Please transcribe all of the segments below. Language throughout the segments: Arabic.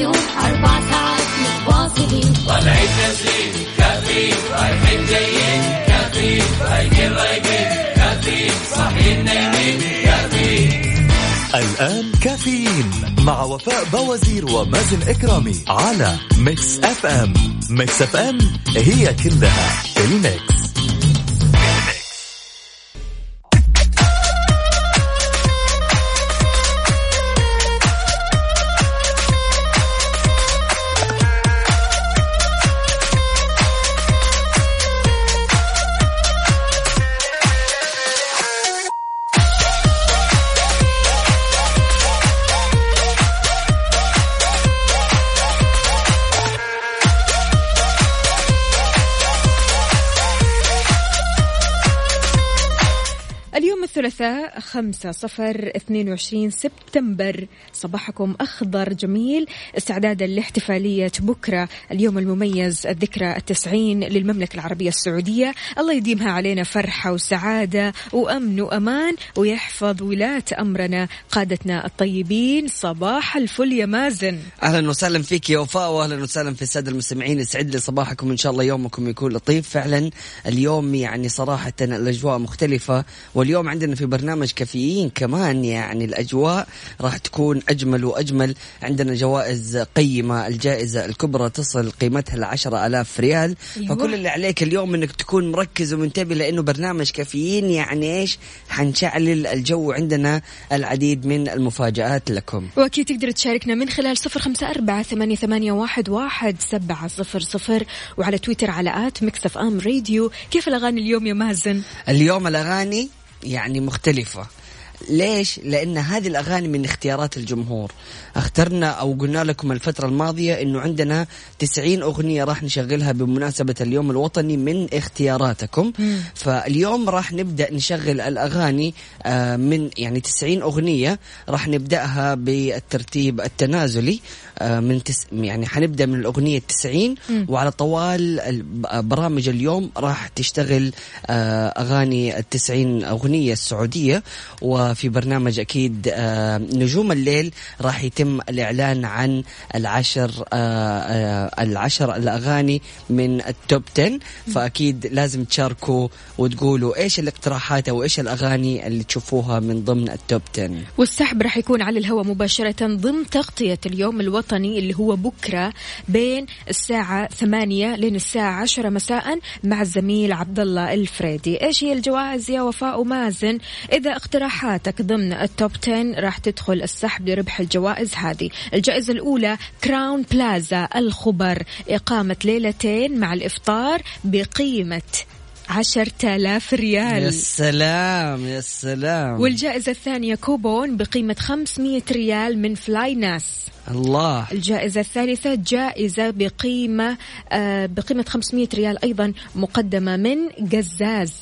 اليوم أربع ساعات متواصلين طالعين نازلين كافيين رايحين جايين كافيين رايقين رايقين كافيين صاحيين نايمين كافيين الآن كافيين مع وفاء بوازير ومازن إكرامي على Mix FM Mix FM هي كلها ال Mix. خمسة صفر اثنين وعشرين سبتمبر. صباحكم أخضر جميل. استعدادا لاحتفالية بكرة. اليوم المميز الذكرى التسعين للمملكة العربية السعودية. الله يديمها علينا فرحة وسعادة وأمن وأمان ويحفظ ولاة أمرنا. قادتنا الطيبين صباح الفل يا مازن. أهلا وسهلا فيك يا وفاء وأهلا وسهلا في السادة المستمعين. يسعد لي صباحكم. إن شاء الله يومكم يكون لطيف. فعلا اليوم يعني صراحة الأجواء مختلفة واليوم عندنا في برنامج كافيين كمان يعني الأجواء راح تكون أجمل وأجمل. عندنا جوائز قيمة الجائزة الكبرى تصل قيمتها لعشرة ألاف ريال. أيوة. فكل اللي عليك اليوم أنك تكون مركز ومنتبه لأنه برنامج كافيين يعني إيش؟ حنشعلل الجو عندنا العديد من المفاجآت لكم. وأكيد تقدر تشاركنا من خلال صفر خمسة أربعة ثمانية, ثمانية واحد, واحد سبعة صفر صفر. وعلى تويتر على آت مكسف أم راديو. كيف الأغاني اليوم يا مازن؟ اليوم الأغاني يعني مختلفة ليش؟ لأن هذه الأغاني من اختيارات الجمهور اخترنا أو قلنا لكم الفترة الماضية أنه عندنا 90 أغنية راح نشغلها بمناسبة اليوم الوطني من اختياراتكم مم. فاليوم راح نبدأ نشغل الأغاني آه، من يعني 90 أغنية راح نبدأها بالترتيب التنازلي من تس يعني حنبدأ من الأغنية 90 مم. وعلى طوال برامج اليوم راح تشتغل آه، أغاني التسعين أغنية السعودية و في برنامج أكيد آه، نجوم الليل راح يتم الإعلان عن العشر آه، آه، العشر الأغاني من ال Top 10 فأكيد لازم تشاركوا وتقولوا إيش الاقتراحات أو إيش الأغاني اللي تشوفوها من ضمن ال Top 10 والسحب راح يكون على الهواء مباشرة ضمن تغطية اليوم الوطني. اللي هو بكرة بين الساعة 8 لين الساعة 10 مساء مع الزميل عبد الله الفريدي. إيش هي الجوائز يا وفاء ومازن؟ إذا اقتراحات توقعاتك ضمن ال Top 10 راح تدخل السحب لربح الجوائز هذه. الجائزة الأولى Crowne Plaza الخبر. إقامة ليلتين مع الإفطار بقيمة عشرة آلاف ريال. يا سلام يا سلام. والجائزة الثانية كوبون بقيمة 500 ريال من flynas. الله. الجائزة الثالثة جائزة بقيمة آه بقيمة 500 ريال أيضا مقدمة من قزاز.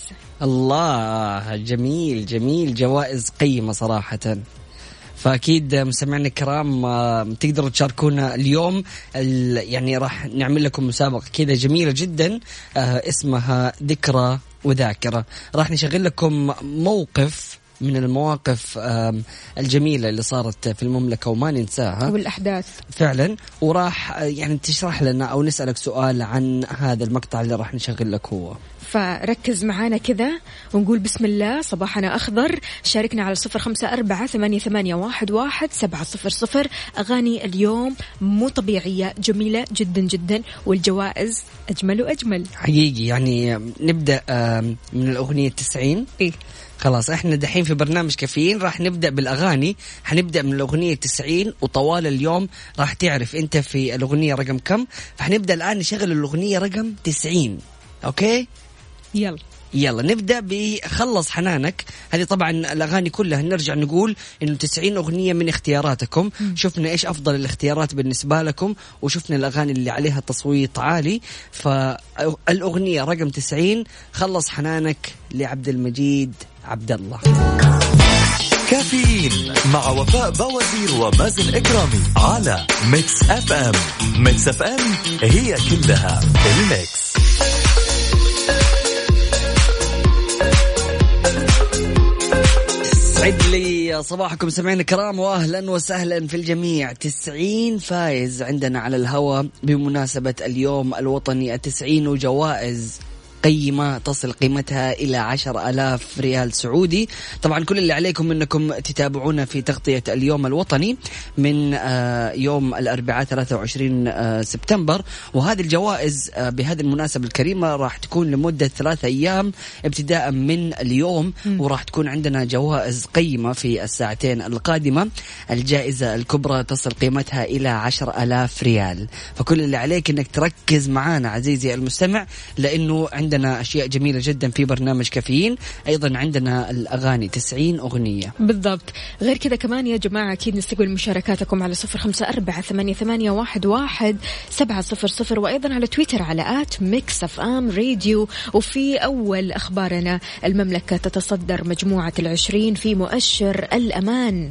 الله جميل جميل. جوائز قيمة صراحة. فأكيد مستمعينا الكرام آه، تقدروا تشاركونا اليوم يعني راح نعمل لكم مسابقة كذا جميلة جدا آه، اسمها ذكرى وذاكرة. راح نشغل لكم موقف من المواقف الجميلة اللي صارت في المملكة وما ننساها. والأحداث. فعلا. وراح آه، يعني تشرح لنا أو نسألك سؤال عن هذا المقطع اللي راح نشغل لك هو. فركز معانا كذا ونقول بسم الله صباحنا أخضر. شاركنا على صفر خمسة أربعة ثمانية, ثمانية واحد, واحد سبعة صفر صفر. أغاني اليوم مو طبيعية جميلة جدا جدا والجوائز أجمل وأجمل. حقيقي يعني نبدأ من الأغنية 90 إيه. خلاص إحنا دحين في برنامج كافيين راح نبدأ بالأغاني. حنبدأ من الأغنية 90 وطوال اليوم راح تعرف أنت في الأغنية رقم كم. فحنبدا الآن نشغل الأغنية رقم 90 أوكي؟ يلا. يلا نبدأ بخلص حنانك. هذه طبعا الأغاني كلها نرجع نقول إنه 90 أغنية من اختياراتكم. م. شفنا إيش أفضل الاختيارات بالنسبة لكم وشفنا الأغاني اللي عليها تصويت عالي. فالأغنية رقم 90 خلص حنانك لعبد المجيد عبد الله. كافيين مع وفاء بوازير ومازن إكرامي على Mix FM. Mix FM هي كلها ال Mix. يسعد لي صباحكم سمعنا الكرام واهلا وسهلا في الجميع. 90 فايز عندنا على الهواء بمناسبة اليوم الوطني التسعين وجوائز. قيمة تصل قيمتها إلى عشر ألاف ريال سعودي. طبعا كل اللي عليكم أنكم تتابعونا في تغطية اليوم الوطني من آه، يوم الأربعاء 23 آه، سبتمبر. وهذه الجوائز آه، بهذه المناسبة الكريمة راح تكون لمدة ثلاثة أيام ابتداء من اليوم وراح تكون عندنا جوائز قيمة في الساعتين القادمة. الجائزة الكبرى تصل قيمتها إلى عشر ألاف ريال. فكل اللي عليك أنك تركز معانا عزيزي المستمع لأنه عندنا أشياء جميلة جدا في برنامج كافيين أيضا عندنا الأغاني 90 أغنية. بالضبط. غير كذا كمان يا جماعة أكيد نستقبل مشاركاتكم على صفر خمسة أربعة ثمانية, ثمانية واحد, واحد سبعة صفر صفر وأيضا على تويتر على at Mix FM Radio. وفي أول أخبارنا المملكة تتصدر مجموعة العشرين في مؤشر الأمان.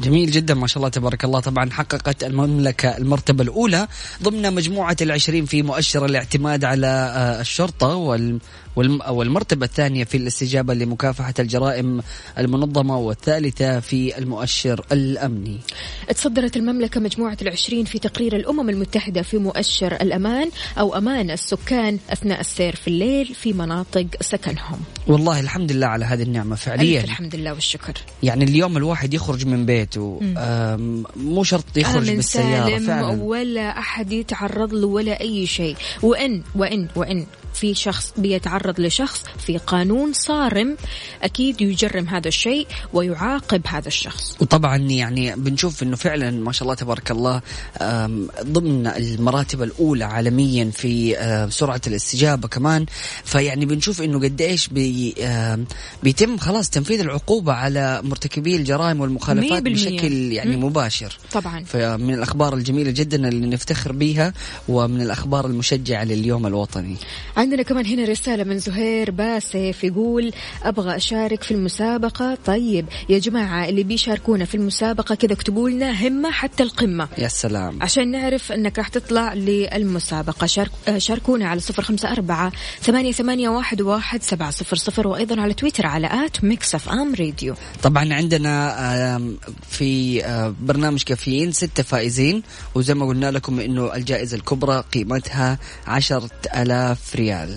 جميل جدا ما شاء الله تبارك الله. طبعا حققت المملكة المرتبة الأولى ضمن مجموعة العشرين في مؤشر الاعتماد على آه، الشرطة والمرتبة الثانية في الاستجابة لمكافحة الجرائم المنظمة والثالثة في المؤشر الأمني. تصدرت المملكة مجموعة العشرين في تقرير الأمم المتحدة في مؤشر الأمان أو أمان السكان أثناء السير في الليل في مناطق سكنهم. والله الحمد لله على هذه النعمة فعليا. الحمد لله والشكر. يعني اليوم الواحد يخرج من بيته مو شرط يخرج بالسيارة فعلا. ولا أحد يتعرض له ولا أي شيء. وإن وإن وإن في شخص بيتعرض لشخص في قانون صارم أكيد يجرم هذا الشيء ويعاقب هذا الشخص. وطبعا يعني بنشوف أنه فعلا ما شاء الله تبارك الله ضمن المراتب الأولى عالميا في سرعة الاستجابة كمان. فيعني بنشوف أنه قديش بي بيتم خلاص تنفيذ العقوبة على مرتكبي الجرائم والمخالفات بشكل يعني مباشر. طبعا. فمن الأخبار الجميلة جدا اللي نفتخر بها ومن الأخبار المشجعة لليوم الوطني. عندنا كمان هنا رسالة من زهير باسف يقول أبغى أشارك في المسابقة. طيب يا جماعة اللي بيشاركونا في المسابقة كذا اكتبوا لنا همة حتى القمة. يا سلام. عشان نعرف أنك راح تطلع للمسابقة. شارك شاركونا على صفر خمسة أربعة ثمانية, ثمانية واحد, واحد سبعة صفر صفر وأيضا على تويتر على at Mix FM Radio. طبعا عندنا في برنامج كافيين ستة فائزين وزي ما قلنا لكم أنه الجائزة الكبرى قيمتها عشرة ألاف ريال.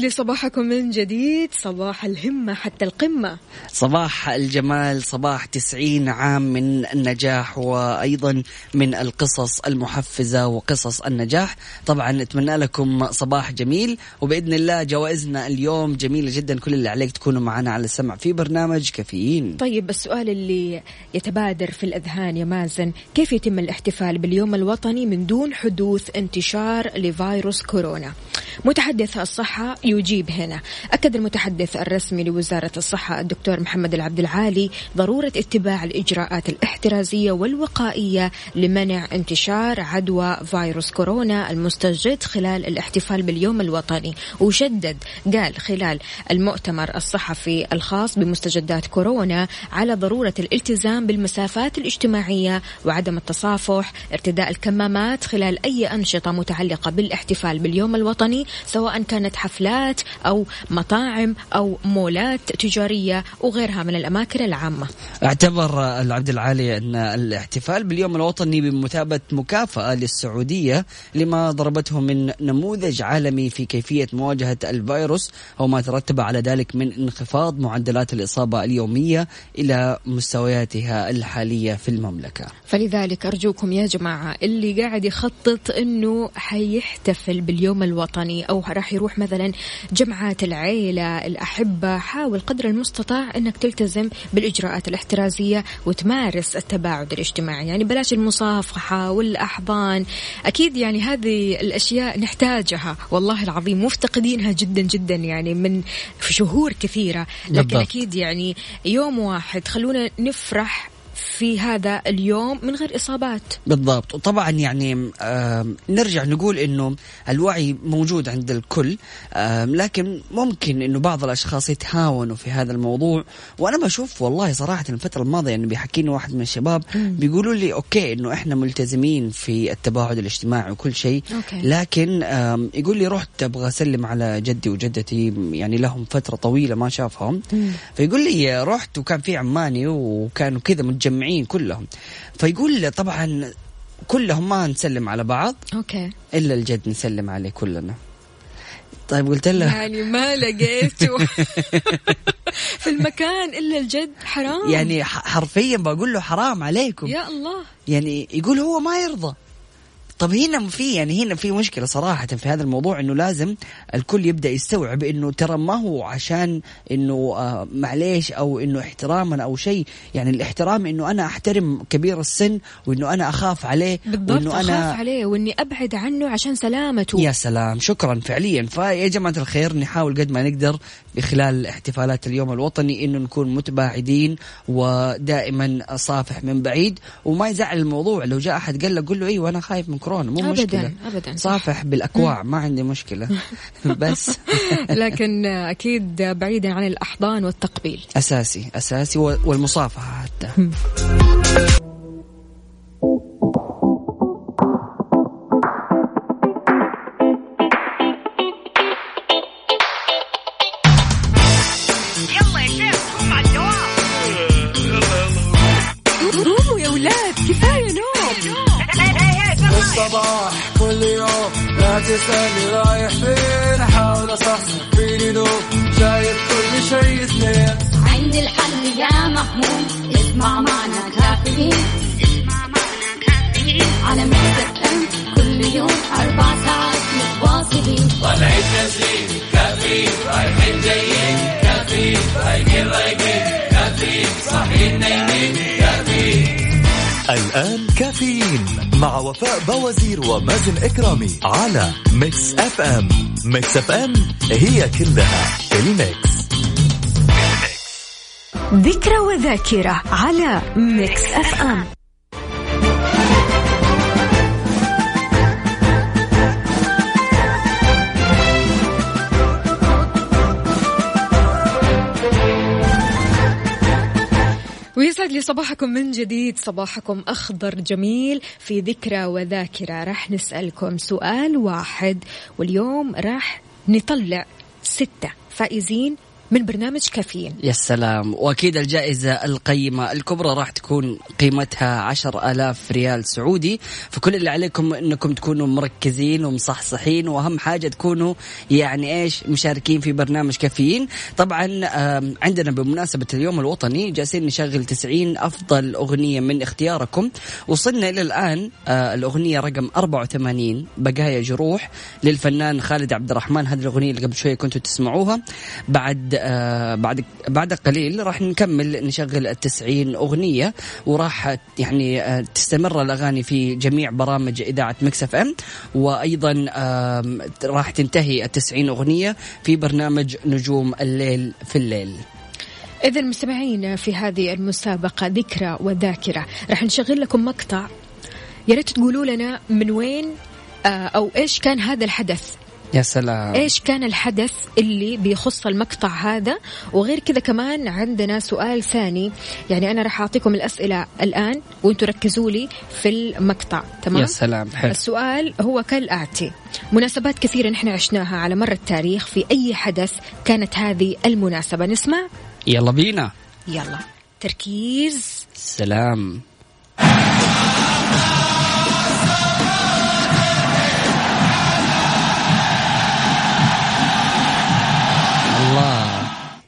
يسعد لي صباحكم من جديد. صباح الهمة حتى القمة. صباح الجمال صباح تسعين عام من النجاح وأيضا من القصص المحفزة وقصص النجاح. طبعا نتمنى لكم صباح جميل وبإذن الله جوائزنا اليوم جميلة جدا. كل اللي عليك تكونوا معنا على السمع في برنامج كافيين. طيب السؤال اللي يتبادر في الأذهان يا مازن كيف يتم الاحتفال باليوم الوطني من دون حدوث انتشار لفيروس كورونا؟ متحدث الصحة يجيب هنا. أكد المتحدث الرسمي لوزارة الصحة الدكتور محمد العبد العالي ضرورة اتباع الإجراءات الاحترازية والوقائية لمنع انتشار عدوى فيروس كورونا المستجد خلال الاحتفال باليوم الوطني. وشدد قال خلال المؤتمر الصحفي الخاص بمستجدات كورونا على ضرورة الالتزام بالمسافات الاجتماعية وعدم التصافح ارتداء الكمامات خلال أي أنشطة متعلقة بالاحتفال باليوم الوطني سواء كانت حفلات أو مطاعم أو مولات تجارية وغيرها من الأماكن العامة. اعتبر العبد العالي أن الاحتفال باليوم الوطني بمثابة مكافأة للسعودية لما ضربته من نموذج عالمي في كيفية مواجهة الفيروس أو ما ترتب على ذلك من انخفاض معدلات الإصابة اليومية إلى مستوياتها الحالية في المملكة. فلذلك أرجوكم يا جماعة اللي قاعد يخطط أنه حيحتفل باليوم الوطني أو راح يروح مثلا جمعات العيلة الأحبة. حاول قدر المستطاع أنك تلتزم بالإجراءات الاحترازية وتمارس التباعد الاجتماعي. يعني بلاش المصافحة والأحضان. أكيد يعني هذه الأشياء نحتاجها. والله العظيم مفتقدينها جدا جدا يعني من شهور كثيرة. لكن بالضبط. أكيد يعني يوم واحد خلونا نفرح في هذا اليوم من غير إصابات. بالضبط. وطبعا يعني نرجع نقول إنه الوعي موجود عند الكل لكن ممكن إنه بعض الأشخاص يتهاونوا في هذا الموضوع. وأنا بشوف والله صراحة الفترة الماضية يعني بيحكيني واحد من الشباب بيقولوا لي okay إنه إحنا ملتزمين في التباعد الاجتماعي وكل شيء okay. لكن يقول لي رحت أبغى أسلم على جدي وجدتي يعني لهم فترة طويلة ما شافهم. فيقول لي رحت وكان في عمامي وكانوا كذا متجمعين كلهم. فيقول طبعا كلهم ما نسلم على بعض أوكي. إلا الجد نسلم عليه كلنا. طيب قلت له يعني ما لقيته. في المكان إلا الجد حرام. يعني حرفيا بقول له حرام عليكم. يا الله. يعني يقول هو ما يرضى. طب هنا في يعني هنا في مشكلة صراحة في هذا الموضوع إنه لازم الكل يبدأ يستوعب إنه ترى ما هو عشان إنه آه معليش أو إنه احتراما أو شيء. يعني الاحترام إنه أنا أحترم كبير السن وإنه أنا أخاف عليه بالضبط وإنه أخاف أنا عليه وإني أبعد عنه عشان سلامته. يا سلام شكرا فعليا. فيا جماعة الخير نحاول قد ما نقدر بخلال احتفالات اليوم الوطني إنه نكون متباعدين ودائما صافح من بعيد. وما يزعل الموضوع لو جاء أحد قال له قول له إيوه أنا خايف من كورونا. مو أبداً، مشكلة. أبداً، صح. صافح بالأكواع ما عندي مشكلة. بس. لكن أكيد بعيدا عن الأحضان والتقبيل. أساسي أساسي والمصافحة حتى. تسألني رايح فين؟ أحاول أصحصح فيني لو شايف كل شيء سنين عندي الحل يا محمود. اسمع معنا كافيين. على مكتب ام كل يوم أربع ساعات متواصلين. طالعين نازلين كافيين رايحين جايين. كافيين رايقين رايقين الآن كافيين مع وفاء بوازير ومازن إكرامي على Mix FM Mix FM هي كلها ال Mix. ذكرى وذاكرة على Mix FM ويسعد لي صباحكم من جديد صباحكم أخضر جميل في ذكرى وذاكرة. راح نسألكم سؤال واحد واليوم راح نطلع ستة فائزين من برنامج كافيين. يا سلام. وأكيد الجائزة القيمة الكبرى راح تكون قيمتها عشر آلاف ريال سعودي. فكل اللي عليكم أنكم تكونوا مركزين ومصحصحين. وأهم حاجة تكونوا يعني إيش مشاركين في برنامج كافيين. طبعا عندنا بمناسبة اليوم الوطني جالسين نشغل 90 أفضل أغنية من اختياركم. وصلنا إلى الآن آه، الأغنية رقم 84 بقايا جروح للفنان خالد عبد الرحمن. هذه الأغنية اللي قبل شوية كنتوا تسمعوها. بعد بعد بعد قليل راح نكمل نشغل التسعين أغنية وراح يعني آه تستمر الأغاني في جميع برامج إذاعة Mix FM. وأيضا راح تنتهي التسعين أغنية في برنامج نجوم الليل في الليل. إذا مستمعين في هذه المسابقة ذكرى وذاكرة راح نشغل لكم مقطع. يا ريت تقولوا لنا من وين آه، أو إيش كان هذا الحدث. يا سلام. إيش كان الحدث اللي بيخص المقطع هذا؟ وغير كذا كمان عندنا سؤال ثاني. يعني أنا راح أعطيكم الأسئلة الآن وأنتم ركزوا لي في المقطع تمام؟ يا سلام حلو. السؤال هو كالآتي. مناسبات كثيرة نحن عشناها على مر التاريخ في أي حدث كانت هذه المناسبة. نسمع؟ يلا بينا. يلا. تركيز. سلام.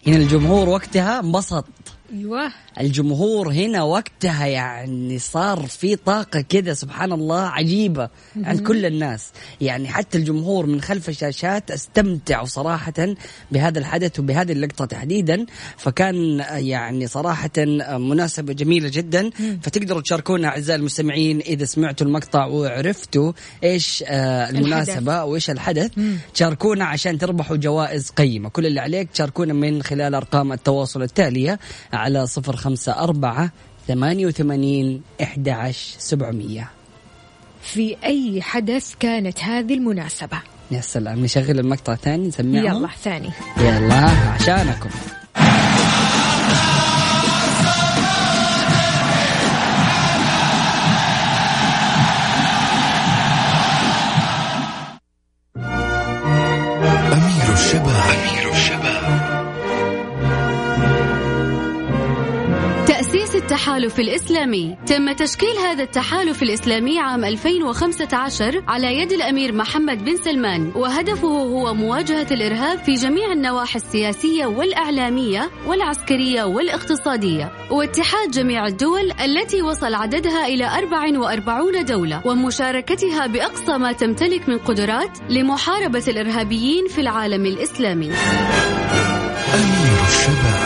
هنا الجمهور وقتها انبسط. أيوه. الجمهور هنا وقتها يعني صار في طاقة كذا سبحان الله عجيبة عند كل الناس. يعني حتى الجمهور من خلف الشاشات استمتعوا صراحة بهذا الحدث وبهذه اللقطة تحديدا. فكان يعني صراحة مناسبة جميلة جدا. فتقدروا تشاركونا أعزائي المستمعين إذا سمعتوا المقطع وعرفتوا إيش آه، المناسبة وإيش الحدث. تشاركونا عشان تربحوا جوائز قيمة. كل اللي عليك تشاركونا من خلال أرقام التواصل التالية على صفر خمسة أربعة ثمانية وثمانين إحدى عشر سبعمية. في أي حدث كانت هذه المناسبة؟ يا سلام نشغل المقطع ثاني نسمعه؟ يلا ثاني. يلا عشانكم. أمير الشباب. أمير الشباب التحالف الإسلامي. تم تشكيل هذا التحالف الإسلامي عام 2015 على يد الأمير محمد بن سلمان. وهدفه هو مواجهة الإرهاب في جميع النواحي السياسية والإعلامية والعسكرية والاقتصادية. واتحاد جميع الدول التي وصل عددها إلى 44 دولة. ومشاركتها بأقصى ما تمتلك من قدرات لمحاربة الإرهابيين في العالم الإسلامي. أمير الشباب.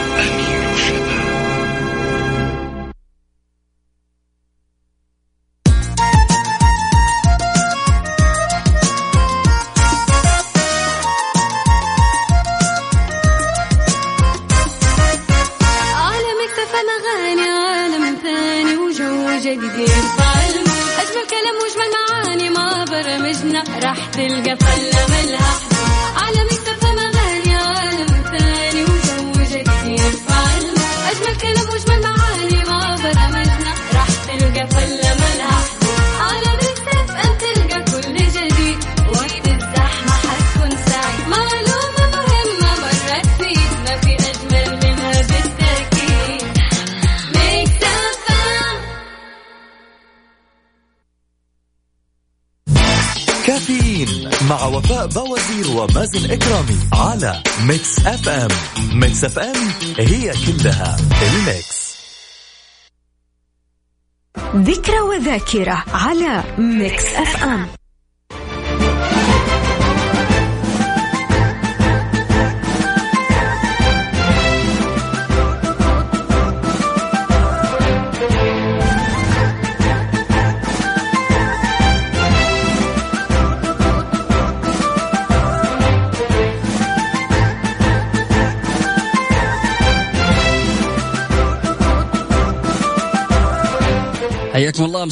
ميكس اف ام هي كلها الميكس. ذكرى وذاكرة.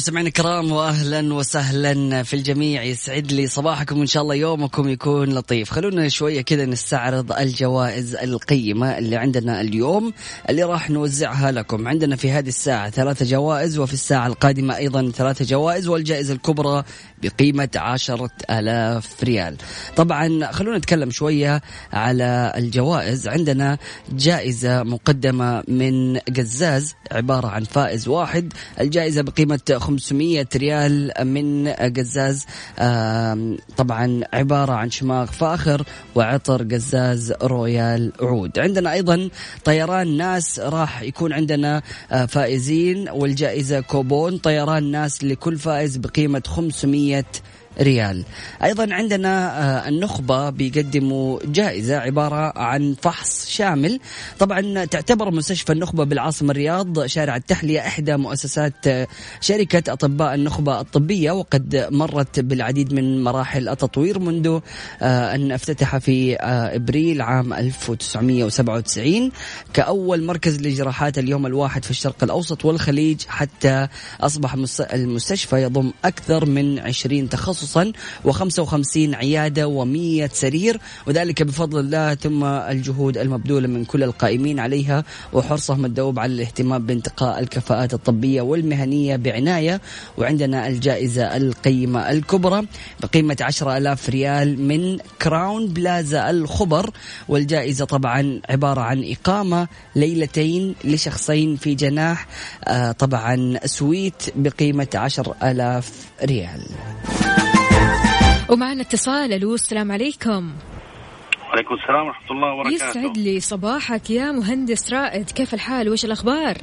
مستمعينا الكرام واهلا وسهلا في الجميع. يسعد لي صباحكم وإن شاء الله يومكم يكون لطيف. خلونا شوية كذا نستعرض الجوائز القيمة اللي عندنا اليوم اللي راح نوزعها لكم. عندنا في هذه الساعة ثلاثة جوائز وفي الساعة القادمة أيضا ثلاثة جوائز والجائزة الكبرى بقيمة عشرة آلاف ريال. طبعا خلونا نتكلم شوية على الجوائز. عندنا جائزة مقدمة من قزاز عبارة عن فائز واحد. الجائزة بقيمة 500 ريال من قزاز طبعا عبارة عن شماغ فاخر وعطر قزاز Royal عود. عندنا أيضا طيران ناس راح يكون عندنا آه، فائزين والجائزة كوبون طيران ناس لكل فائز بقيمة 500 ريال. أيضا عندنا آه، النخبة بيقدموا جائزة عبارة عن فحص شامل. طبعا تعتبر مستشفى النخبة بالعاصمة الرياض شارع التحلية إحدى مؤسسات آه، شركة أطباء النخبة الطبية وقد مرت بالعديد من مراحل التطوير منذ آه، أن افتتح في إبريل عام 1997 كأول مركز لجراحات اليوم الواحد في الشرق الأوسط والخليج حتى أصبح مس- المستشفى يضم أكثر من 20 تخصص تخصصا و55 عيادة و100 سرير. وذلك بفضل الله ثم الجهود المبذولة من كل القائمين عليها. وحرصهم الدؤوب على الاهتمام بانتقاء الكفاءات الطبية والمهنية بعناية. وعندنا الجائزة القيمة الكبرى بقيمة 10 ألاف ريال من Crowne Plaza الخبر. والجائزة طبعا عبارة عن إقامة ليلتين لشخصين في جناح آه، طبعا suite بقيمة 10 ألاف ريال. ومعنا اتصال. ألو السلام عليكم. وعليكم السلام ورحمة الله وبركاته. يسعد لي صباحك يا مهندس رائد. كيف الحال؟ وش الأخبار؟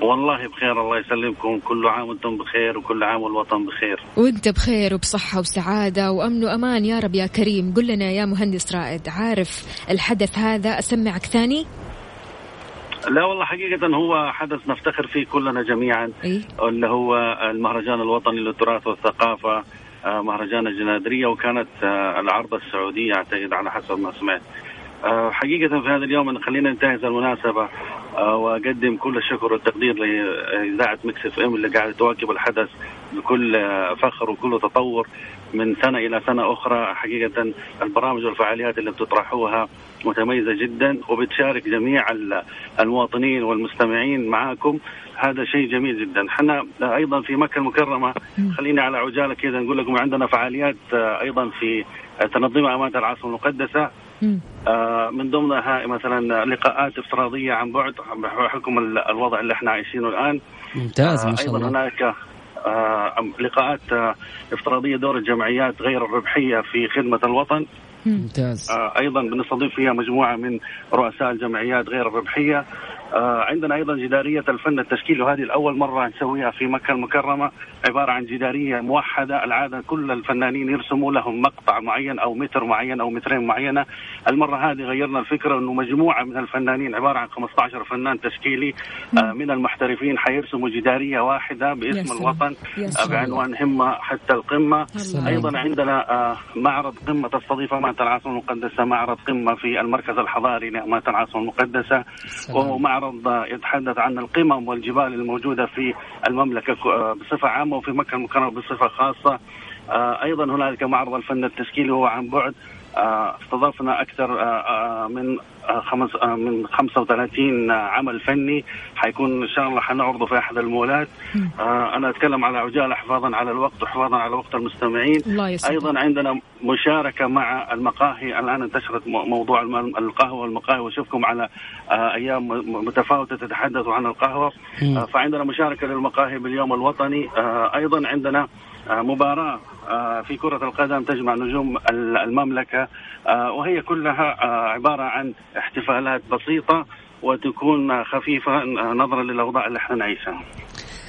والله بخير الله يسلمكم. كل عام وأنتم بخير وكل عام والوطن بخير. وأنت بخير وبصحة وسعادة وأمن وأمان يا رب يا كريم. قل لنا يا مهندس رائد عارف الحدث هذا؟ أسمعك ثاني. لا والله حقيقة هو حدث نفتخر فيه كلنا جميعا. إيه؟ اللي هو المهرجان الوطني للتراث والثقافة. مهرجان الجنادرية وكانت آه، العرضة السعودية أعتقد على حسب ما سمعت. آه، حقيقة في هذا اليوم خلينا ننتهز المناسبة آه، وأقدم كل الشكر والتقدير لإذاعة Mix FM اللي قاعدة تواكب الحدث بكل آه، فخر وكل تطور. من سنة إلى سنة أخرى. حقيقة البرامج والفعاليات اللي بتطرحوها متميزة جدا وبتشارك جميع ال- المواطنين والمستمعين معاكم. هذا شيء جميل جدا. إحنا أيضا في مكة المكرمة. خليني على عجالة كذا نقول لكم عندنا فعاليات آه، أيضا في تنظيمها أمانة العاصمة المقدسة. مم. آه، من ضمنها مثلا لقاءات افتراضية عن بعد بحكم ال- الوضع اللي إحنا عايشينه الآن. ممتاز ما آه، شاء أيضا الله. هناك آه، لقاءات آه، افتراضية دور الجمعيات غير الربحية في خدمة الوطن. ممتاز. آه، أيضا بنستضيف فيها مجموعة من رؤساء الجمعيات غير الربحية. آه، عندنا أيضا جدارية الفن التشكيلي وهذه الأول مرة نسويها في مكة المكرمة عبارة عن جدارية موحدة العادة كل الفنانين يرسموا لهم مقطع معين أو متر معين أو مترين معينة المرة هذه غيرنا الفكرة إنه مجموعة من الفنانين عبارة عن 15 فنان تشكيلي آه، من المحترفين حيرسموا جدارية واحدة باسم. الوطن آه،. بعنوان همة حتى القمة. أيضا عندنا آه، معرض قمة تستضيف امانه العاصمه المقدسة معرض قمة في المركز الحضاري لامانه العاصمه المقدسة وهو معرض آه، يتحدث عن القمم والجبال الموجودة في المملكة بصفة عامة وفي مكة المكرمة بصفة خاصة. آه، أيضا هنالك معرض الفن التشكيلي وهو عن بعد. آه، استضفنا أكثر آه، من خمس آه، من 35 عمل فني حيكون إن شاء الله حنعرضه في أحد المولات. آه، أنا أتكلم على عجالة حفاظا على الوقت وحفاظا على وقت المستمعين. الله. أيضا عندنا مشاركة مع المقاهي. الآن انتشرت مو- موضوع القهوة والمقاهي وأشوفكم على آه، أيام متفاوتة تتحدث عن القهوة. فعندنا مشاركة للمقاهي باليوم الوطني. أيضا عندنا مباراة في كرة القدم تجمع نجوم ال- المملكة آه، وهي كلها آه، عبارة عن احتفالات بسيطة وتكون آه، آه، نظرا للأوضاع اللي إحنا نعيشها.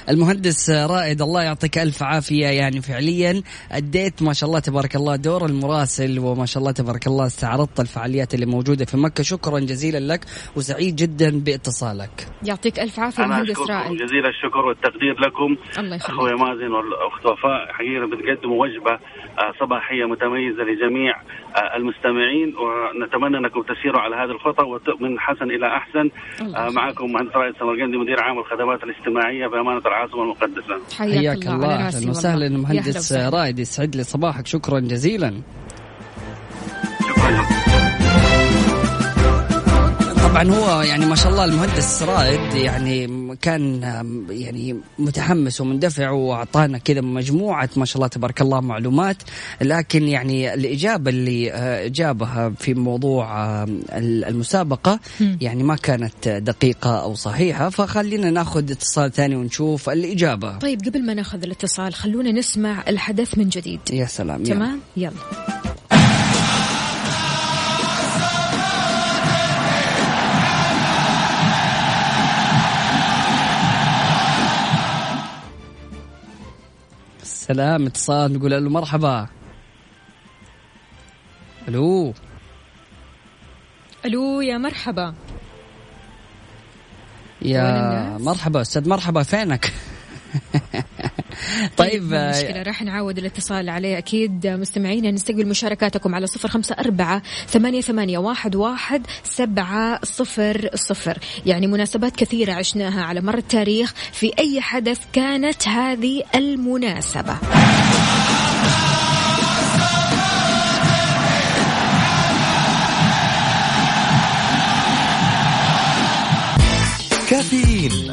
المهندس رائد الله يعطيك ألف عافية يعني فعليا. اديت ما شاء الله تبارك الله دور المراسل وما شاء الله تبارك الله استعرضت الفعاليات اللي موجودة في مكة. شكرا جزيلا لك وسعيد جدا باتصالك. يعطيك ألف عافية أنا مهندس رائد. جزيل الشكر والتقدير لكم. الله يخليك. أخوي مازن والاخت وفاء حقيقة بتقدموا وجبة آه، صباحية متميزة لجميع آه، المستمعين ونتمنى أنكم تسيروا على هذه الخطى من حسن إلى أحسن. آه،. معكم مهندس رائد سمرقندي مدير عام الخدمات الاجتماعية بأمانة العاصمه المقدسه حياك, حياك الله أهلا وسهلا والله. يا هلا مهندس وسهلا. رائد يسعد لي صباحك. شكرا جزيلا. شكرا. لكم طبعا هو يعني ما شاء الله المهندس رائد يعني كان يعني متحمس ومندفع وأعطانا كذا مجموعة ما شاء الله تبارك الله معلومات. لكن يعني الإجابة اللي آه، جابها في موضوع المسابقة يعني ما كانت دقيقة أو صحيحة. فخلينا ناخذ اتصال ثاني ونشوف الإجابة. طيب قبل ما ناخذ الاتصال خلونا نسمع الحدث من جديد. يا سلام يلا. تمام؟ يلا. سلام اتصال نقول له مرحبا. ألو. ألو يا مرحبا. يا؟ مرحبا أستاذ مرحبا فينك؟ طيب, طيب، آه، مشكلة راح نعاود الاتصال عليه أكيد. آه، مستمعينا نستقبل مشاركاتكم على صفر خمسة أربعة ثمانية, ثمانية واحد, واحد سبعة صفر صفر. يعني مناسبات كثيرة عشناها على مر التاريخ في أي حدث كانت هذه المناسبة. كافيين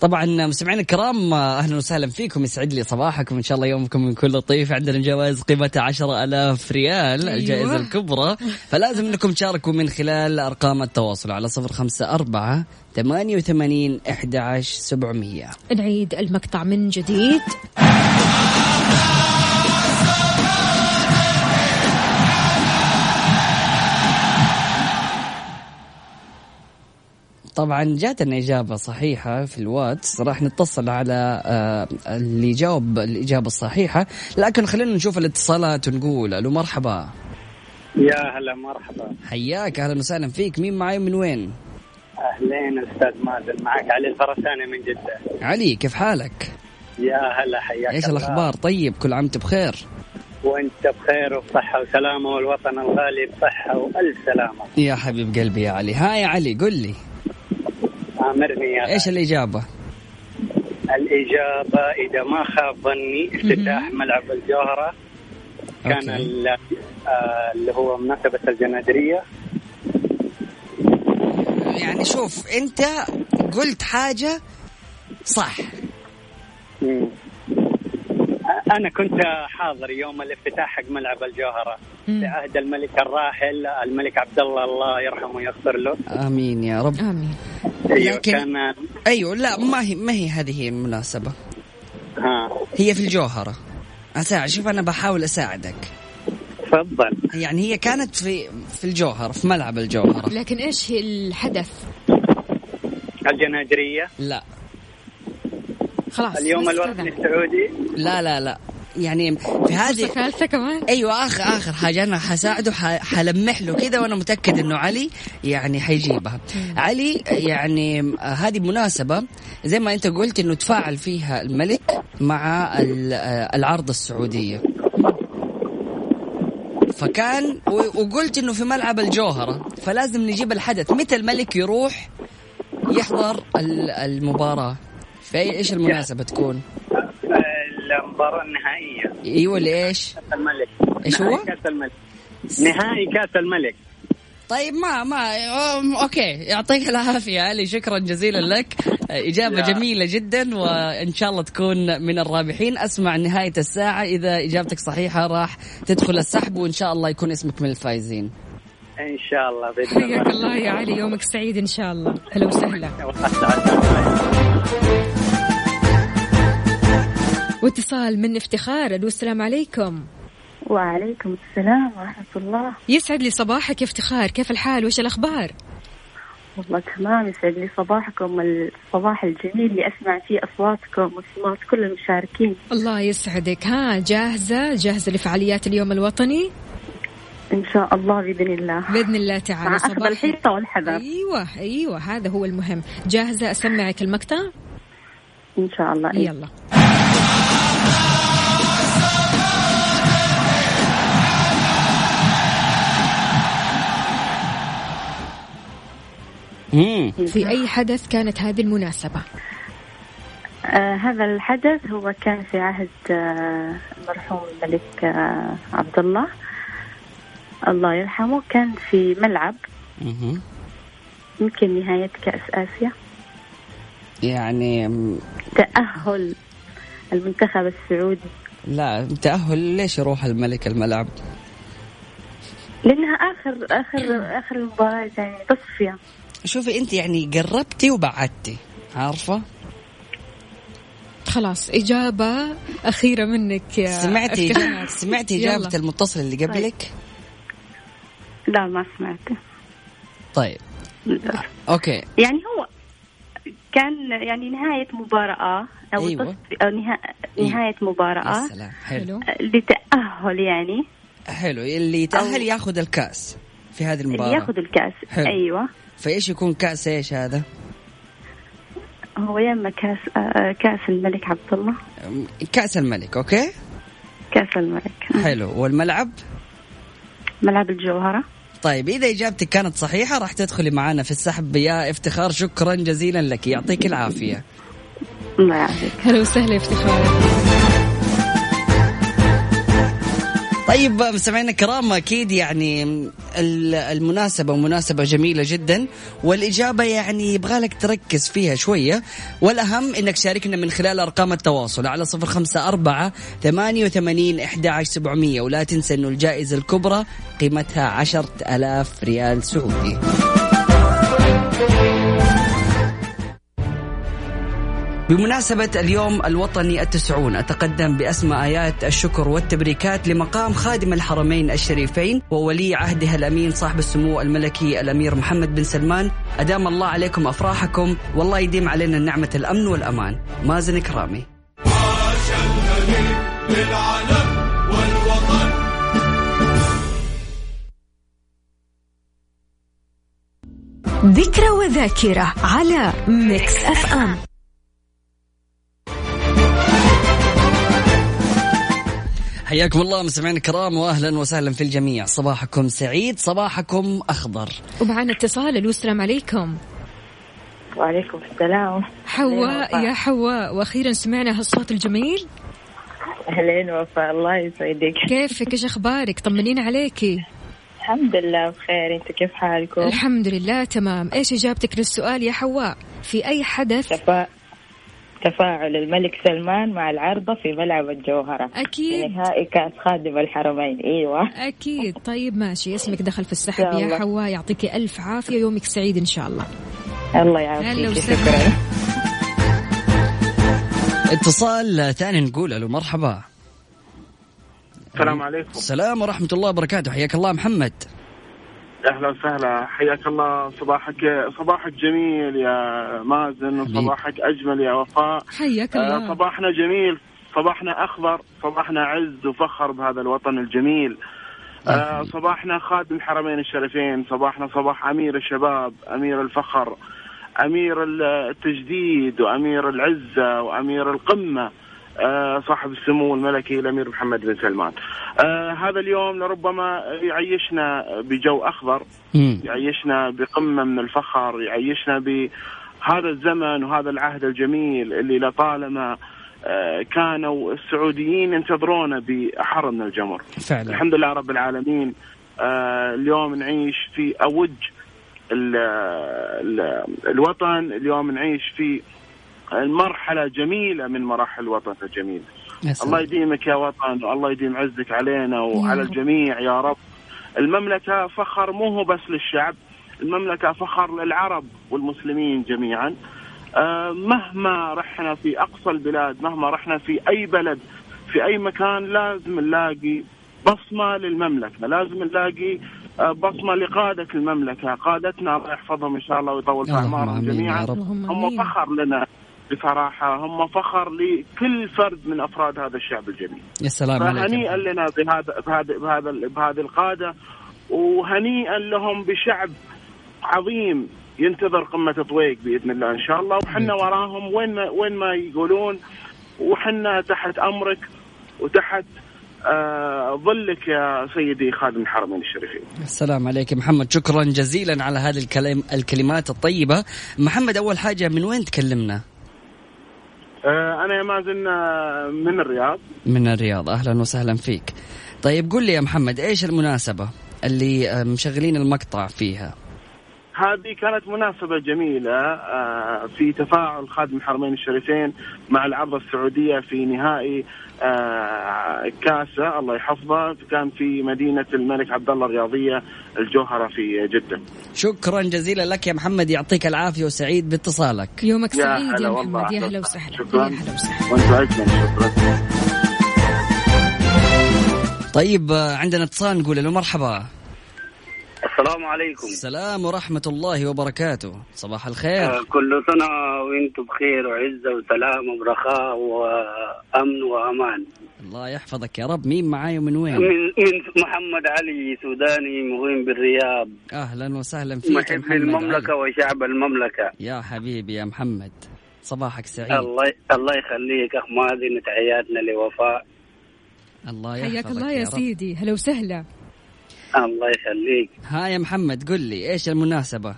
طبعا مستمعينا الكرام أهلا وسهلا فيكم. يسعد لي صباحكم. إن شاء الله يومكم من كل لطيف. عندنا جوائز قيمتها 10000 ريال أيوة. الجائزة الكبرى. فلازم أنكم تشاركوا من خلال أرقام التواصل على 054 88 11 700 نعيد المقطع من جديد. طبعا جاتنا إجابة صحيحة في الواتس. راح نتصل على آه، اللي جاوب الإجابة الصحيحة. لكن خلينا نشوف الاتصالات ونقول ألو مرحبا. يا هلا مرحبا. حياك أهلا وسهلا فيك. مين معي من وين؟ أهلين أستاذ مازن معك علي الفرساني من جدة. علي كيف حالك؟ يا هلا حياك إيش الله. الأخبار؟ طيب كل عام بخير؟ وأنت بخير وبصحة وسلامة والوطن الغالي بصحة وألف سلامة. يا حبيب قلبي يا علي. ها يا علي قل لي. آمرني يا إيش الإجابة؟ الإجابة إذا ما خاب ظني افتتاح ملعب الجوهرة. كان آه، اللي هو مناسبة الجنادرية. يعني شوف أنت قلت حاجة صح. أنا كنت حاضر يوم الافتتاح حق ملعب الجوهرة. مم. بعهد الملك الراحل الملك عبد الله الله يرحمه ويغفر له. آمين يا رب. آمين. أيوه لكن- كان أيوة لا ما هي ما هي هذه هي المناسبة. ها. هي في الجوهرة. أساعد شوف أنا بحاول أساعدك. تفضل. يعني هي كانت في في الجوهرة في ملعب الجوهرة. لكن إيش هي الحدث؟ الجنادرية؟ لا. خلاص اليوم كذا. السعودي. لا لا لا. يعني في هذه ثالثة كمان؟ أيوه آخر آخر حاجة أنا حساعده ح- حلمح له كذا وأنا متأكد إنه علي يعني حيجيبها. علي يعني هذه مناسبة زي ما أنت قلت إنه تفاعل فيها الملك مع ال- العرض السعودية. فكان وقلت إنه في ملعب الجوهرة فلازم نجيب الحدث. متى الملك يروح يحضر ال- المباراة؟ في أي- إيش المناسبة تكون؟ المباراة النهائية. أيوه لإيش؟ كأس الملك. إيش هو؟ كأس الملك. نهائي كأس الملك. طيب ما ما okay. يعطيك العافية علي. شكرا جزيلا لك. إجابة لا. جميلة جدا وإن شاء الله تكون من الرابحين. أسمع نهاية الساعة. إذا إجابتك صحيحة راح تدخل السحب وإن شاء الله يكون اسمك من الفايزين إن شاء الله بإذن حياك الله. الله يا علي. يومك سعيد إن شاء الله. هلا وسهلا. واتصال من افتخار. ألو السلام عليكم. وعليكم السلام ورحمة الله. يسعد لي صباحك يا افتخار. كيف الحال؟ وش الأخبار؟ والله تمام يسعد لي صباحكم الصباح الجميل اللي أسمع فيه أصواتكم وأصوات كل المشاركين. الله يسعدك. ها جاهزة؟ جاهزة لفعاليات اليوم الوطني؟ إن شاء الله بإذن الله. بإذن الله تعالى. مع أخذ الحيطة والحذر. أيوه أيوه هذا هو المهم. جاهزة أسمعك المقطع؟ إن شاء الله إيه. يلا. في أي حدث كانت هذه المناسبة؟ آه هذا الحدث هو كان في عهد آه المرحوم الملك آه عبد الله الله يرحمه كان في ملعب. يمكن نهاية كأس آسيا. يعني تأهل المنتخب السعودي. لا تأهل ليش يروح الملك الملعب؟ لأنها آخر آخر آخر المباراة يعني تصفية. شوفي انت يعني قربتي وبعدتي عارفة؟ خلاص إجابة أخيرة منك يا سمعتي. سمعتي يلا. اجابه المتصل اللي قبلك؟ لا ما سمعته. طيب. okay. يعني هو كان يعني نهاية مباراة أو أيوة. أو نها... نهاية مباراة. يا سلام. حلو. لتأهل يعني. حلو. اللي يتأهل ياخذ الكاس في هذه اللي المباراة. ياخذ الكاس. حلو. أيوه. فإيش يكون كأس إيش هذا؟ هو يا إما كأس آه، كأس الملك عبد الله. كأس الملك okay؟ كأس الملك. حلو. والملعب؟ ملعب الجوهرة. طيب إذا إجابتك كانت صحيحة راح تدخلي معنا في السحب. يا إفتخار شكرا جزيلا لك. يعطيك العافية. الله يعافيك. هلا وسهلا إفتخار. طيب مستمعينا الكرام أكيد يعني ال- المناسبة مناسبة جميلة جدا والإجابة يعني يبغى لك تركز فيها شوية. والأهم إنك تشاركنا من خلال أرقام التواصل على صفر خمسة أربعة ثمانية وثمانين إحدى عشر سبعمئه ولا تنسى إنه الجائزة الكبرى قيمتها عشرة آلاف ريال سعودي. بمناسبة اليوم الوطني التسعون أتقدم بأسمى آيات الشكر والتبريكات لمقام خادم الحرمين الشريفين وولي عهدها الأمين صاحب السمو الملكي الأمير محمد بن سلمان. أدام الله عليكم أفراحكم والله يديم علينا نعمة الأمن والأمان. مازن كرامي. ذكرى وذاكرة على Mix FM. حياكم الله مستمعينا الكرام واهلا وسهلا في الجميع. صباحكم سعيد صباحكم أخضر. ومعنا اتصال ألو السلام عليكم. وعليكم السلام. حواء يا حواء. وأخيرا سمعنا هالصوت الجميل. أهلين وفاء الله يسعدك. كيفك؟ إيش أخبارك؟ طمنين عليكي الحمد لله بخير. أنتم كيف حالكم؟ الحمد لله تمام. إيش إجابتك للسؤال يا حواء؟ في أي حدث تفا... تفاعل الملك سلمان مع العرضة في ملعب الجوهرة. أكيد. في نهائي كأس خادم الحرمين. إيوه. أكيد. طيب ماشي. اسمك دخل في السحب إن يا. حواء. يعطيكي ألف عافية. يومك سعيد إن شاء الله. الله يعافيك. وسهلا. شكرا. اتصال ثاني نقول له مرحبا. السلام عليكم. السلام ورحمة الله وبركاته. حياك الله محمد. أهلا وسهلا. حياك الله. صباحك صباحك جميل يا مازن وصباحك أجمل يا وفاء. حياك آه، الله. صباحنا جميل. صباحنا أخضر. صباحنا عز وفخر بهذا الوطن الجميل. آه، صباحنا خادم الحرمين الشريفين. صباحنا صباح أمير الشباب أمير الفخر أمير التجديد وأمير العزة وأمير القمة. صاحب السمو الملكي الأمير محمد بن سلمان. آه، هذا اليوم لربما يعيشنا بجو أخضر. يعيشنا بقمة من الفخر يعيشنا بهذا الزمن وهذا العهد الجميل اللي لطالما آه، كانوا السعوديين ينتظرونه بأحر من الجمر فعلا الحمد لله رب العالمين آه، اليوم نعيش في أوج ال ال الوطن اليوم نعيش في المرحلة جميلة من مراحل الوطن الجميل. يا سلام. الله يديمك يا وطن والله يديم عزك علينا وعلى. الجميع يا رب. المملكة فخر مو هو بس للشعب المملكة فخر للعرب والمسلمين جميعا. آه، مهما رحنا في أقصى البلاد مهما رحنا في أي بلد في أي مكان لازم نلاقي بصمة للمملكة لازم نلاقي آه، بصمة لقادة المملكة. قادتنا الله يحفظهم إن شاء الله ويطول في يا جميعا. هم. فخر لنا. بصراحة هم فخر لكل فرد من أفراد هذا الشعب الجميل. يا سلام عليك. فهنيئا لنا بهذا بهذا بهذا بهذه القادة وهنيئا لهم بشعب عظيم ينتظر قمة طويق بإذن الله إن شاء الله. وحنا وراهم وين ما وين ما يقولون وحنا تحت أمرك وتحت آه ظلك يا سيدي خادم الحرمين الشريفين. السلام عليك محمد. شكرا جزيلا على هذه الكلمات الطيبة. محمد أول حاجة من وين تكلمنا؟ أنا يا مازن آه، من الرياض. من الرياض. أهلا وسهلا فيك. طيب قل لي يا محمد إيش المناسبة اللي آه، مشغلين المقطع فيها؟ هذه كانت مناسبة جميلة آه، في تفاعل خادم الحرمين الشريفين مع العرضة السعودية في نهائي آه، كاسة الله يحفظه كان في مدينة الملك عبد الله الرياضية الجوهرة في جدة. شكرا جزيلا لك يا محمد يعطيك العافية وسعيد باتصالك يومك سعيد يا. محمد يا هلا وسهلا شكراً. يا هلا وسهلا شكرا. طيب عندنا اتصال نقول له مرحبا السلام عليكم. السلام ورحمة الله وبركاته. صباح الخير. آه، كل سنة وأنتم بخير وعزة وسلام ورخاء وأمن وأمان. الله يحفظك يا رب. مين معاي ومن وين؟ من من محمد علي سوداني مقيم بالرياض. أهلا وسهلا فيك يا محب محمد المملكة علي. وشعب المملكة. يا حبيبي يا محمد صباحك سعيد. الله الله يخليك أخ مازن تحياتنا لوفاء. الله يحفظك حياك الله يا رب. سيدي. هلا وسهلا. الله يخليك. ها يا محمد قل لي إيش المناسبة؟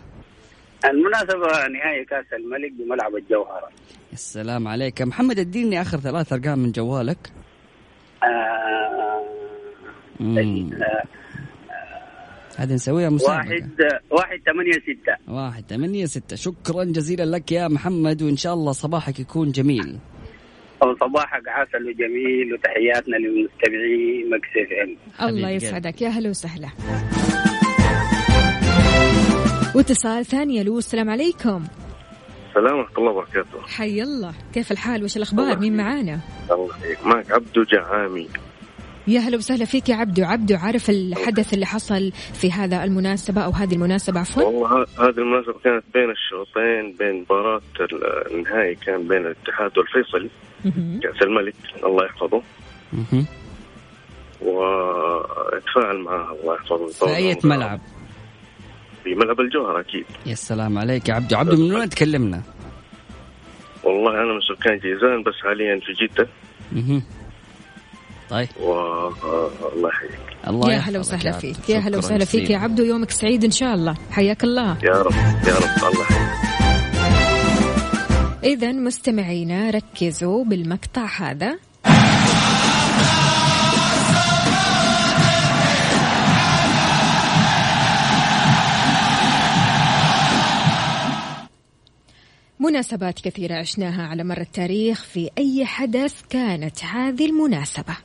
المناسبة نهائي كأس الملك بملعب الجوهرة. السلام عليك. محمد اديني آخر ثلاث أرقام من جوالك. آه مم. آه هذه نسويها مسابقة. واحد واحد ثمانية ستة. واحد ثمانية ستة. شكرا جزيلا لك يا محمد وإن شاء الله صباحك يكون جميل. وصباحك عسل وجميل وتحياتنا للمستمعين مكسف إم. الله يسعدك. يا هلا وسهلا. واتصال ثاني ألو السلام عليكم. السلام ورحمة الله وبركاته. حي الله. كيف الحال؟ وش الأخبار؟ مين معانا؟ الله يحييك معك عبدو جعامي يا هلا وسهلا فيك يا عبدو. عبدو عارف الحدث اللي حصل في هذا المناسبة أو هذه المناسبة؟ عفوا. والله هذه المناسبة كانت بين الشوطين بين مباراة ال- النهائي كان بين الاتحاد والفيصلي. كأس الملك الله يحفظه. وأتفاعل معها الله يحفظه. في أي ملعب؟ في ملعب الجوهر أكيد. يا سلام عليك يا عبدو. عبدو من وين تكلمنا؟ والله أنا من سكان جيزان بس حاليا في جدة. طيب. والله يحييك. الله يا هلا وسهلا. فيك. يا هلا وسهلا فيك يا. عبدو يومك سعيد إن شاء الله. حياك الله. يا رب يا رب. الله يحييك إذا مستمعينا ركزوا بالمقطع هذا. مناسبات كثيرة عشناها على مر التاريخ في أي حدث كانت هذه المناسبة.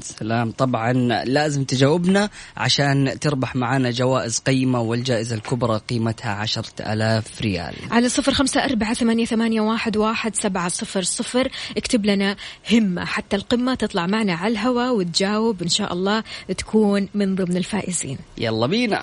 سلام. طبعا لازم تجاوبنا عشان تربح معنا جوائز قيمة والجائزة الكبرى قيمتها عشرة ألاف ريال. على صفر خمسة أربعة ثمانية, ثمانية واحد, واحد سبعة صفر صفر. اكتب لنا همة حتى القمة تطلع معنا على الهواء وتجاوب. إن شاء الله تكون من ضمن الفائزين. يلا بينا.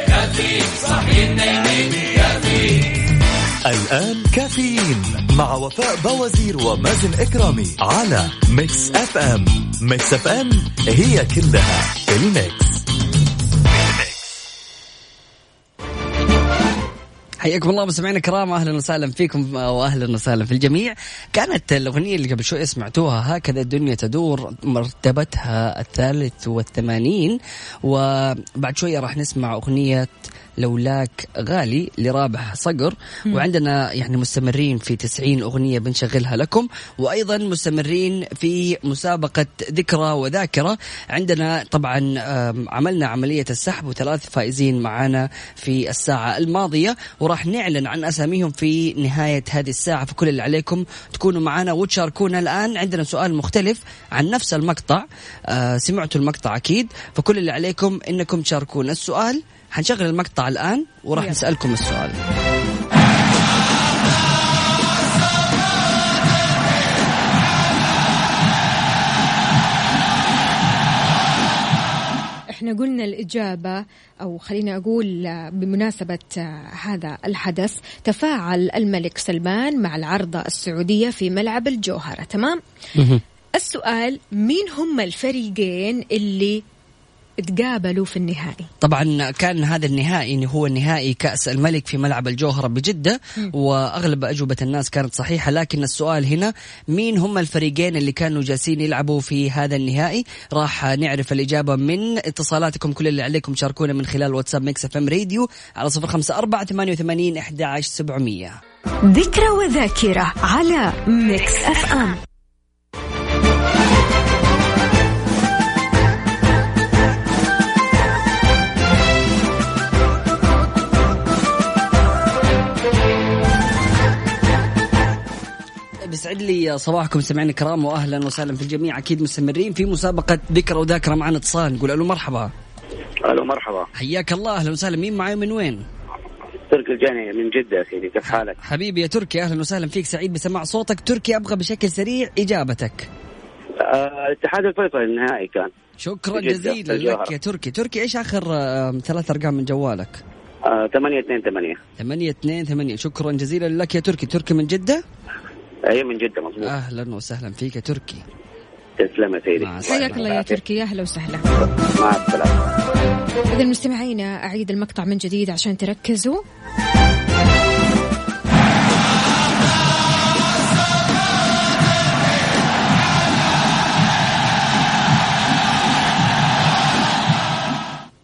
الآن كافيين مع وفاء بوازير ومازن إكرامي على Mix FM Mix FM هي كلها في ال Mix. حياكم الله مستمعينا الكرام أهلا وسهلا فيكم واهلا وسهلا في الجميع. كانت الأغنية اللي قبل شوي سمعتوها هكذا الدنيا تدور مرتبتها الثالث والثمانين وبعد شوية راح نسمع أغنية لولاك غالي لرابح صقر. وعندنا يعني مستمرين في 90 أغنية بنشغلها لكم. وأيضا مستمرين في مسابقة ذكرى وذاكرة. عندنا طبعا عملنا عملية السحب وثلاث فائزين معنا في الساعة الماضية. وراح نعلن عن أساميهم في نهاية هذه الساعة. فكل اللي عليكم تكونوا معنا وتشاركونا الآن. عندنا سؤال مختلف عن نفس المقطع. آه، سمعتوا المقطع أكيد. فكل اللي عليكم إنكم تشاركونا. السؤال حنشغل المقطع الآن وراح يلا. نسألكم السؤال إحنا قلنا الإجابة أو خلينا أقول بمناسبة هذا الحدث تفاعل الملك سلمان مع العرضة السعودية في ملعب الجوهرة تمام؟ السؤال مين هم الفريقين اللي تقابلوا في النهائي؟ طبعا كان هذا النهائي إنه هو نهائي كأس الملك في ملعب الجوهرة بجدة. وأغلب أجوبة الناس كانت صحيحة لكن السؤال هنا مين هم الفريقين اللي كانوا جالسين يلعبوا في هذا النهائي راح نعرف الإجابة من اتصالاتكم كل اللي عليكم شاركونا من خلال واتساب Mix FM راديو على صفر خمسة أربعة ثمانية وثمانين أحد عشر سبعمية ذكرى وذاكرة على Mix FM يسعد لي صباحكم سمعنا الكرام واهلا وسهلا في الجميع. أكيد مستمرين في مسابقة ذكرى وذاكرة معنا اتصال. نقول ألو مرحبا. ألو مرحبا. حياك الله أهلا وسهلا. مين معي من وين؟ تركي الجاني من جدة يا سيدي كيف حالك؟ حبيبي يا تركي أهلا وسهلا فيك. سعيد بسماع صوتك. تركي أبغى بشكل سريع إجابتك. آه، الاتحاد الفيصلي النهائي كان. شكرا جدة، جزيلا. لك يا تركي. تركي إيش آخر آه، ثلاث أرقام من جوالك؟ آه، 8 2 8 8 2 8 شكرا جزيلا لك يا تركي. تركي من جدة؟ اي من جدة مضبوط أهلا وسهلا فيك يا تركي. تسلم يا سيدي. حياك الله يا تركي يا أهلا وسهلا. مع السلامة. إذا مستمعينا أعيد المقطع من جديد عشان تركزوا.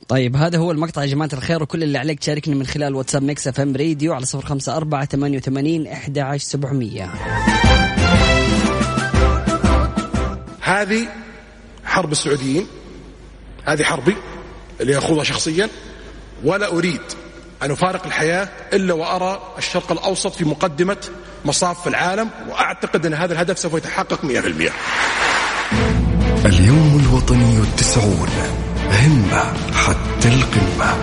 طيب هذا هو المقطع يا جماعة الخير وكل اللي عليك تشاركني من خلال واتساب Mix FM راديو على صفر خمسة أربعة ثمانية وثمانين أحد عشر سبعمية. هذه حرب السعوديين هذه حربي اللي أخوضها شخصيا ولا أريد أن أفارق الحياة إلا وأرى الشرق الأوسط في مقدمة مصاف العالم وأعتقد أن هذا الهدف سوف يتحقق 100% اليوم الوطني التسعون. همة حتى القمة.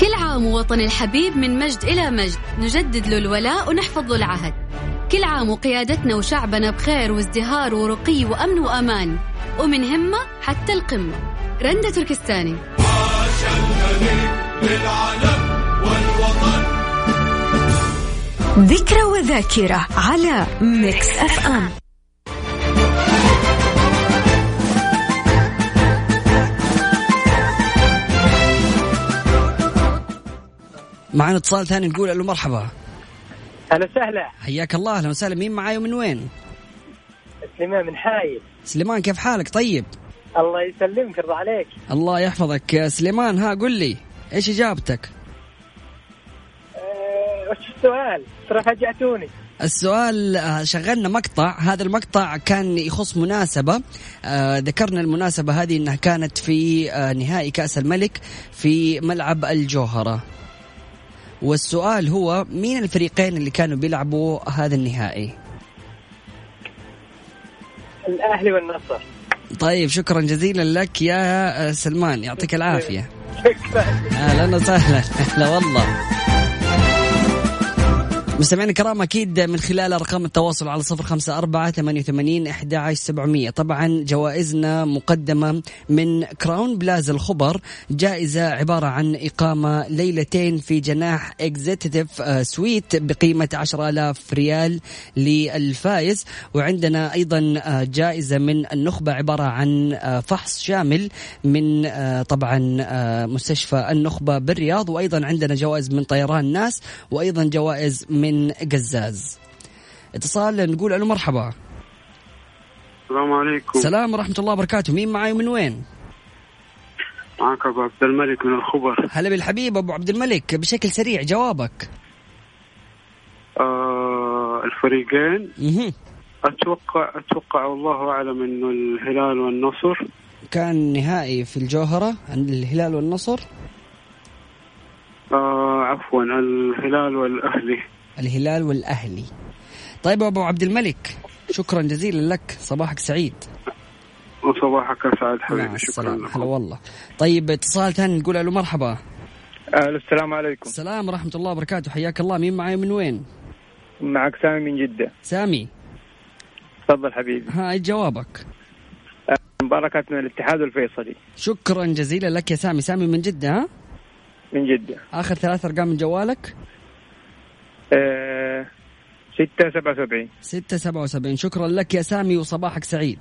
كل عام وطن الحبيب من مجد إلى مجد نجدد له الولاء ونحفظ له العهد. كل عام وقيادتنا وشعبنا بخير وازدهار ورقي وأمن وأمان. ومن همة حتى القمة. رندة تركستاني. ذكرى وذاكرة على Mix FM. معنا اتصال ثاني نقول ألو مرحبا. هلا وسهلا. حياك الله أهلا وسهلا. مين معاي ومن وين؟ سليمان من حايل. سليمان كيف حالك؟ طيب؟ الله يسلمك يرضى عليك. الله يحفظك. يا سليمان ها قل لي إيش إجابتك؟ أه وش السؤال؟ ترى فاجأتوني. السؤال آه، شغلنا مقطع. هذا المقطع كان يخص مناسبة. آه، ذكرنا المناسبة هذه إنها كانت في آه، نهائي كأس الملك في ملعب الجوهرة. والسؤال هو مين الفريقين اللي كانوا بيلعبوا هذا النهائي؟ الأهلي والنصر. طيب شكرا جزيلا لك يا سلمان يعطيك العافية. شكرا. أهلا وسهلا. هلا والله. مستمعينا الكرام أكيد من خلال أرقام التواصل على صفر خمسة أربعة ثمانية وثمانين عشر سبعمئه طبعا جوائزنا مقدمة من Crowne Plaza الخبر جائزة عبارة عن إقامة ليلتين في جناح executive suite بقيمة 10000 ريال للفائز. وعندنا أيضا آه، جائزة من النخبة عبارة عن آه، فحص شامل من آه، طبعا آه، مستشفى النخبة بالرياض. وأيضا عندنا جوائز من طيران ناس وأيضا جوائز من قزاز. اتصال نقول ألو مرحبا. السلام عليكم. السلام ورحمة الله وبركاته. مين معاي ومن وين؟ معك أبو عبد الملك من الخبر. هلا بالحبيب أبو عبد الملك بشكل سريع جوابك. آه الفريقين. مهم. أتوقع أتوقع والله أعلم إنه الهلال والنصر. كان نهائي في الجوهرة عند الهلال والنصر؟ آه عفوا الهلال والأهلي. الهلال والأهلي. طيب أبو عبد الملك شكرا جزيلا لك. صباحك سعيد. وصباحك اسعد مع حبيبي شكرا لكم هلا والله. طيب اتصال ثاني نقول ألو مرحبا. أهلا السلام عليكم. السلام ورحمة الله وبركاته. حياك الله. مين معي من وين؟ معك سامي من جدة. سامي. تفضل حبيبي. ها إيش جوابك؟ مباركات من الاتحاد والفيصلي. شكرا جزيلا لك يا سامي. سامي من جدة ها؟ من جدة. آخر ثلاث أرقام من جوالك؟ آه ستة سبعة وسبعين. ستة سبعة وسبعين. شكرا لك يا سامي وصباحك سعيد.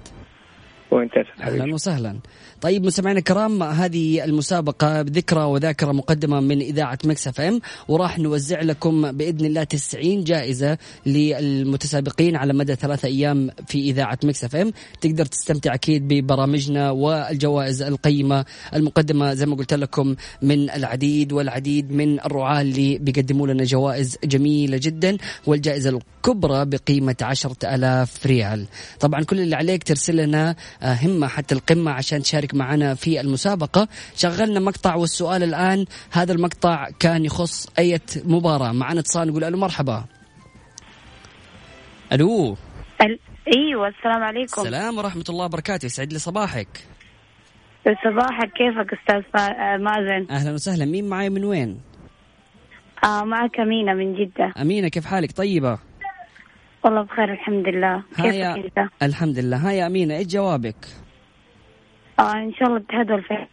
وانت أهلا وسهلا. طيب مستمعينا الكرام هذه المسابقة ذكرى وذاكرة مقدمة من إذاعة Mix FM وراح نوزع لكم بإذن الله 90 جائزة للمتسابقين على مدى ثلاثة أيام في إذاعة Mix FM. تقدر تستمتع أكيد ببرامجنا والجوائز القيمة المقدمة زي ما قلت لكم من العديد والعديد من الرعاة اللي بيقدموا لنا جوائز جميلة جدا والجائزة الكبرى بقيمة 10000 ريال. طبعا كل اللي عليك ترسل لنا آه، همة حتى القمة عشان تشارك معنا في المسابقة. شغلنا مقطع والسؤال الآن هذا المقطع كان يخص أي مباراة؟ معنا اتصال نقول ألو مرحبا. ألو. ال... أيوه السلام عليكم. السلام ورحمة الله وبركاته. يسعد لي صباحك. صباحك كيفك أستاذ آه، مازن؟ أهلا وسهلا. مين معي من وين؟ آه معك أمينة من جدة. أمينة كيف حالك؟ طيبة. والله بخير الحمد لله. هيا كيفك أنت؟ الحمد لله. هيا أمينة إيش جوابك؟ آه إن شاء الله الاتحاد والفيصل.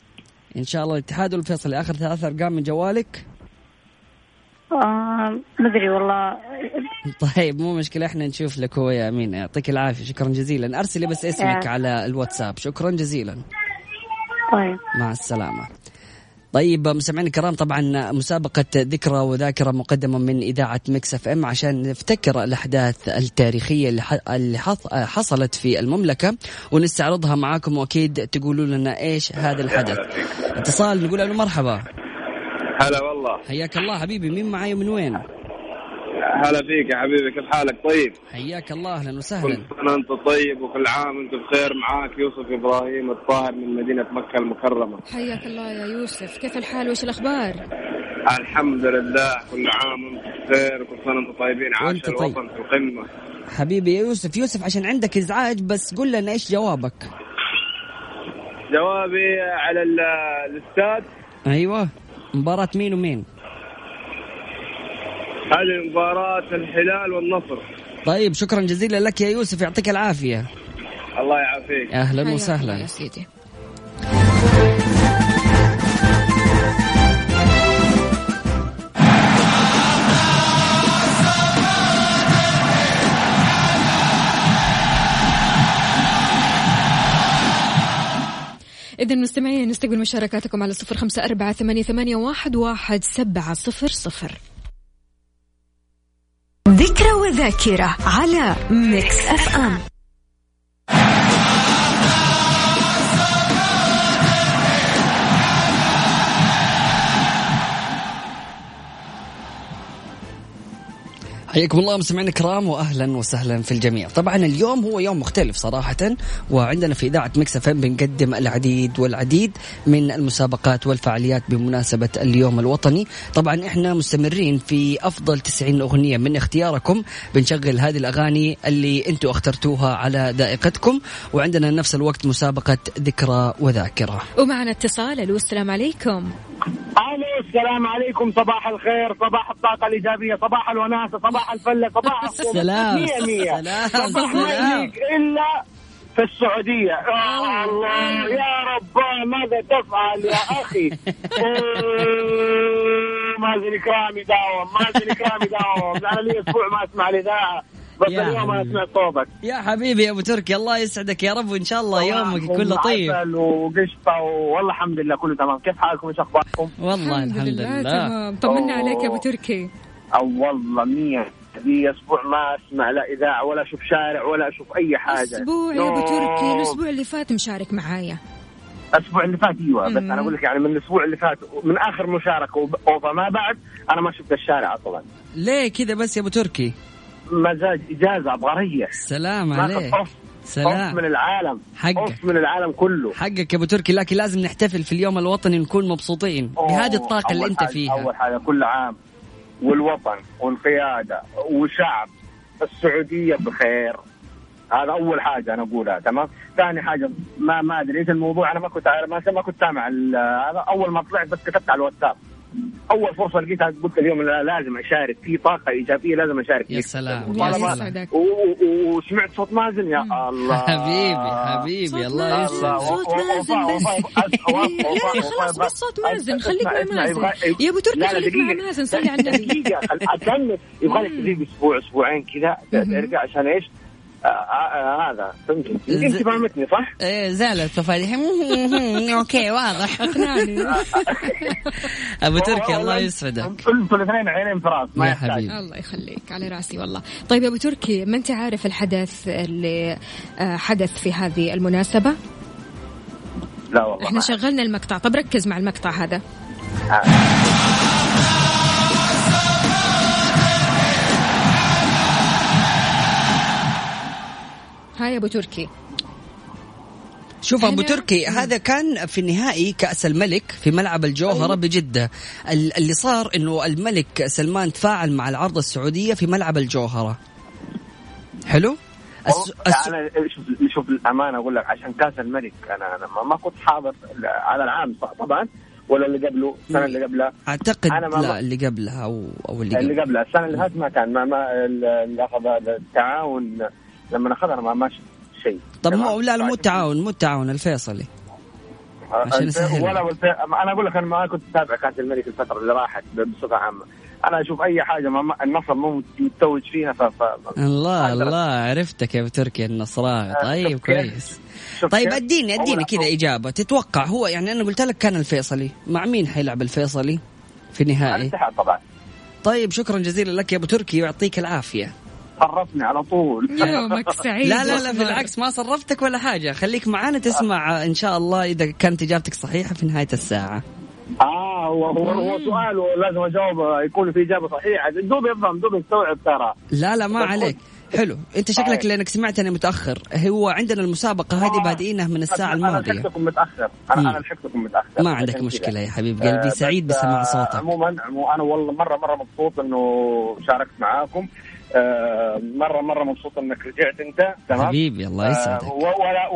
إن شاء الله الاتحاد والفيصل آخر ثلاث أرقام من جوالك؟ آه مدري والله. طيب مو مشكلة إحنا نشوف لك هو يا أمين يعطيك العافية شكرا جزيلا. أرسلي بس اسمك يا. على الواتساب. شكرا جزيلا. طيب. مع السلامة. طيب مستمعينا الكرام طبعا مسابقة ذكرى وذاكرة مقدمة من إذاعة Mix FM. عشان نفتكر الأحداث التاريخية اللي حصلت في المملكة ونستعرضها معاكم وأكيد تقولوا لنا إيش هذا الحدث. اتصال نقول له مرحبا. هلا والله. حياك الله حبيبي مين معاي ومن وين؟ هلا فيك يا حبيبي كيف حالك؟ طيب. حياك الله أهلا كل وسهلا سنة أنت طيب وكل عام أنت بخير معاك. يوسف إبراهيم الطاهر من مدينة مكة المكرمة. حياك الله يا يوسف. كيف الحال؟ وش الأخبار؟ الحمد لله كل عام وأنت بخير وكل سنة أنتم طيبين. عاش طيب. الوطن في القمة. حبيبي يا يوسف يوسف عشان عندك إزعاج بس قول لنا إيش جوابك؟ جوابي على ال- الاستاد أيوه. مباراة مين ومين؟ هذه مباراة الهلال والنصر. طيب شكرا جزيلا لك يا يوسف يعطيك العافية. الله يعافيك. أهلا حياك وسهلا. يا سيدي. إذا مستمعين نستقبل مشاركاتكم على صفر خمسة أربعة ثمانية, ثمانية واحد, واحد سبعة صفر صفر. وذاكرة على Mix FM حياكم الله مستمعينا الكرام واهلا وسهلا في الجميع. طبعا اليوم هو يوم مختلف صراحة وعندنا في إذاعة Mix F بنقدم العديد والعديد من المسابقات والفعاليات بمناسبة اليوم الوطني. طبعا إحنا مستمرين في أفضل 90 أغنية. من اختياركم بنشغل هذه الأغاني اللي أنتم أخترتوها على ذائقتكم وعندنا نفس الوقت مسابقة ذكرى وذاكرة. ومعنا اتصال. ألو السلام عليكم. ألو السلام عليكم صباح الخير صباح الطاقة الإيجابية صباح الوناسة صباح الفلة صباح القوة. سلام، مية صباح ما إلا في السعودية. يا الله يا رب ماذا تفعل يا أخي؟ مازن إكرامي داوم مازن إكرامي داوم. أنا لي أسبوع ما أسمع الإذاعة بس يا اليوم حبيبي. سمعت صوتك. يا حبيبي يا أبو تركي الله يسعدك يا رب وإن شاء الله يومك يكون لطيف عسل وقشطة والله الحمد لله كله تمام. كيف حالكم إيش أخباركم؟ والله الحمد لله تمام. طمنا عليك يا أبو تركي. أو والله مية. في أسبوع ما أسمع لا إذاعة ولا أشوف شارع ولا أشوف أي حاجة. أسبوع يا نو. تركي الأسبوع اللي فات مشارك معايا. الأسبوع اللي فات أيوه بس مم. أنا أقول لك يعني من الأسبوع اللي فات من آخر مشاركة وب- وما بعد أنا ما شفت الشارع أصلا. ليه كذا بس يا أبو تركي؟ مزاج إجازة أبغى اريح سلام عليك. سلام. من العالم. حقك. من العالم كله. حقك يا أبو تركي لكن لازم نحتفل في اليوم الوطني نكون مبسوطين بهذه الطاقة اللي أنت فيها. أول حاجة كل عام والوطن والقيادة والشعب السعودية بخير. هذا أول حاجة أنا أقولها تمام؟ ثاني حاجة ما ما أدري إيش الموضوع أنا ما كنت ما كنت سامع هذا أول ما طلعت بس كتبت على الواتساب. أول فرصة لقيتها قلت اليوم لا- لازم أشارك. في طاقة إيجابية لازم أشارك. يا فيها. سلام. و- وسمعت صوت مازن يا الله. حبيبي حبيبي الله يسعدك. صوت مازن بس. لا خلاص بس صوت مازن. خليك مع مازن. يا أبو تركي خليك مع مازن. صلي على النبي. أكمل يبغى لك تجيب أسبوع أسبوعين كذا. ترجع عشان إيش؟ آه، آه، آه، هذا فهمت أنت فهمتني صح؟ إيه زعلت مفاتيح أوكي واضح. اقنعني أبو تركي الله يسعدك. أنتوا الاثنين عينين في راس ما يا يحتاج. حبيبي. الله يخليك على راسي والله. طيب يا أبو تركي ما أنت عارف الحدث اللي آه، حدث في هذه المناسبة؟ لا والله إحنا شغلنا المقطع. طب ركز مع المقطع هذا. ها يا أبو تركي. شوف أبو. تركي هذا كان في نهائي كأس الملك في ملعب الجوهرة بجدة. ال- اللي صار إنه الملك سلمان تفاعل مع العرض السعودية في ملعب الجوهرة. حلو؟ الس... الس... أنا شوف شوف الأمانة أقول لك عشان كأس الملك أنا أنا ما- ما كنت حاضر على العام طبعا ولا اللي قبله السنة اللي قبلها أعتقد أنا ما- لا اللي قبلها أو أو اللي اللي قبل. قبلها السنة اللي فاتت ما كان ما, ما اللي أخذ التعاون لما اخذنا ما ما شفت شيء. طب مو لا لا مو التعاون مو التعاون الفيصلي. عشان الف- نسهل. ولا. أنا أقول لك أنا ما كنت أتابع كأس الملك الفترة اللي راحت بصفة عامة. أنا أشوف أي حاجة ما النصر مو متوج فيها ف, ف... الله الله عرفتك يا أبو تركي النصراوي. طيب شوف كيف؟ كويس. طيب؟ اديني اديني كذا إجابة. تتوقع هو يعني أنا قلت لك كان الفيصلي. مع مين حيلعب الفيصلي في النهائي الاتحاد طبعا. طيب شكرا جزيلا لك يا أبو تركي ويعطيك العافية. صرفني على طول. يومك سعيد. لا لا لا. بالعكس ما صرفتك ولا حاجة. خليك معانا تسمع إن شاء الله إذا كانت اجابتك صحيحة في نهاية الساعة. آه هو هو, هو سؤال ولازم أجاوب يكون في إجابة صحيحة. دوب يفهم دوب يستوعب ترى. لا لا ما عليك. حلو. أنت شكلك لأنك سمعتني متأخر. هو عندنا المسابقة هذه بادئينها من الساعة أنا الماضية. لحقتكم متأخر. أنا مم. أنا لحقتكم متأخر. ما عندك مشكلة. يا حبيب. قلبي آه، سعيد بس، بسماع آه، صوتك. عموما عمو- أنا والله مرة مرة مبسوط إنه شاركت معاكم. آه، مره مرة مبسوط إنك رجعت أنت تمام؟ حبيبي الله يسعدك. آه، و- ولا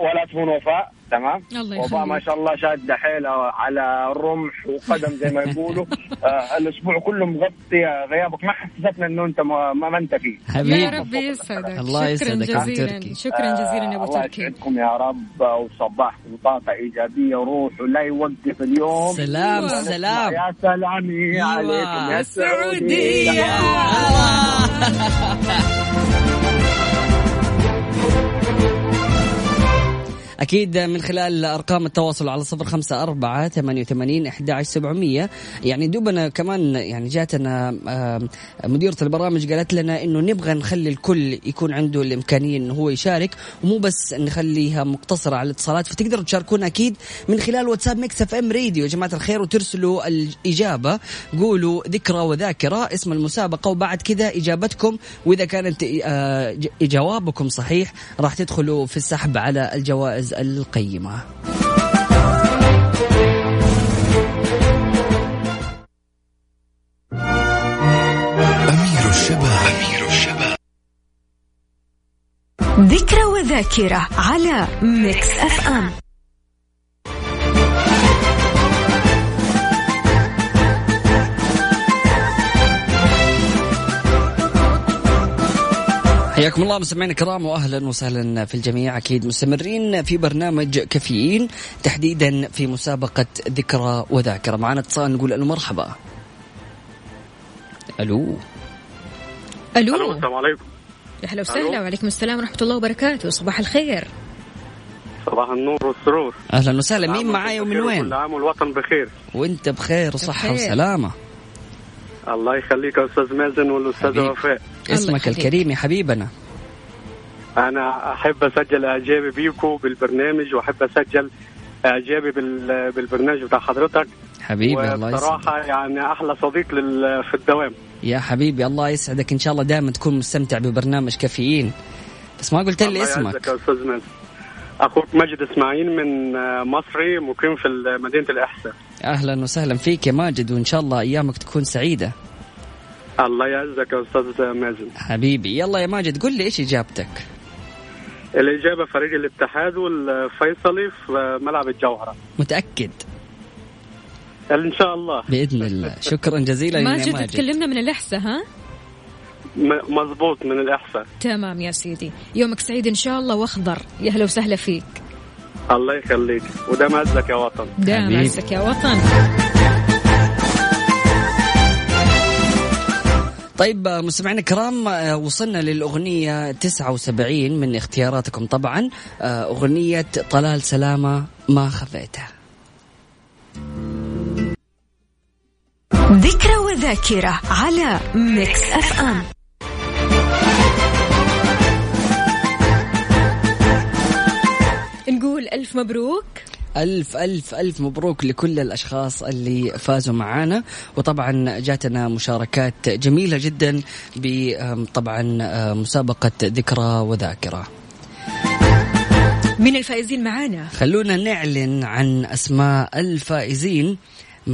ولا تهون وفاء. تمام؟ الله. ما شاء الله شاده حيلها على الرمح وقدم زي ما يقولوا. آه، الأسبوع كله مغطيه غيابك. ما حسستنا إنه أنت ما, ما أنت فيه. حبيبي. يا ربي يسعدك. الله شكرا يسعدك يا أبو جزيلا. تركي. شكرا جزيلا يا أبو الله تركي. يسعدكم يا رب. وصباحكم طاقة إيجابية وروح ولا يوقف اليوم. سلام، ونسمع سلام. يا سلام يا عليكم يا السعودية. أكيد من خلال أرقام التواصل على صفر خمسة أربعة ثمانية وثمانين أحد سبعمية. يعني دوبنا كمان يعني جاتنا مديرة البرامج قالت لنا إنه نبغى نخلي الكل يكون عنده الإمكانية إنه هو يشارك ومو بس نخليها مقتصرة على الاتصالات. فتقدروا تشاركونا أكيد من خلال واتساب Mix FM Radio. يا جماعة الخير وترسلوا الإجابة قولوا ذكرى وذاكرة اسم المسابقة وبعد كذا إجابتكم. وإذا كانت آه، جوابكم صحيح راح تدخلوا في السحب على الجوائز القيمة. أمير الشباب. أمير الشباب. ذكرى وذاكرة على Mix FM. حياكم الله مستمعينا الكرام واهلا وسهلا في الجميع. أكيد مستمرين في برنامج كافيين تحديدا في مسابقة ذكرى وذاكرة. معنا اتصال نقول له مرحبا. ألو. ألو. السلام عليكم. يا هلا وسهلا وعليكم السلام ورحمة الله وبركاته. صباح الخير. صباح النور والسرور. أهلا وسهلا. مين عام معاي وأنتم ومن وين؟ وكل عام والوطن بخير. وأنت بخير وصحة. وسلامة. الله يخليك يا أستاذ مازن والاستاذ حبيبي. وفاء. اسمك يخليك. الكريم يا حبيبنا. أنا أحب أسجل إعجابي بيكم بالبرنامج وأحب أسجل إعجابي بال- بالبرنامج بتاع حضرتك. حبيبي الله يسعدك. وبصراحة يعني أحلى صديق لل... في الدوام. يا حبيبي الله يسعدك. إن شاء الله دائما تكون مستمتع ببرنامج كافيين. بس ما قلت لي الله اسمك. يا أستاذ أخوك ماجد إسماعيل من مصري مقيم في مدينة الأحساء. أهلا وسهلا فيك يا ماجد وإن شاء الله أيامك تكون سعيدة. الله يعزك يا أستاذ مازن. حبيبي يلا يا ماجد قل لي إيش إجابتك؟ الإجابة فريق الاتحاد والفيصلي في ملعب الجوهرة. متأكد؟ إن شاء الله. بإذن الله. شكرا جزيلا يا ماجد ماجد. تكلمنا من الأحساء ها؟ م- مزبوط من الإحساء. تمام يا سيدي. يومك سعيد إن شاء الله واخضر. يا هلا وسهلا فيك. الله يخليك. وده معزك يا وطن. دام. عزك يا وطن. طيب آه، مستمعينا الكرام آه، وصلنا للأغنية 79 من اختياراتكم طبعا آه، أغنية طلال سلامة ما خفيتها. ذكرى وذاكرة على Mix FM نقول ألف مبروك. ألف ألف ألف مبروك لكل الأشخاص اللي فازوا معانا. وطبعا جاتنا مشاركات جميلة جدا بطبعا مسابقة ذكرى وذاكرة. من الفائزين معانا. خلونا نعلن عن أسماء الفائزين.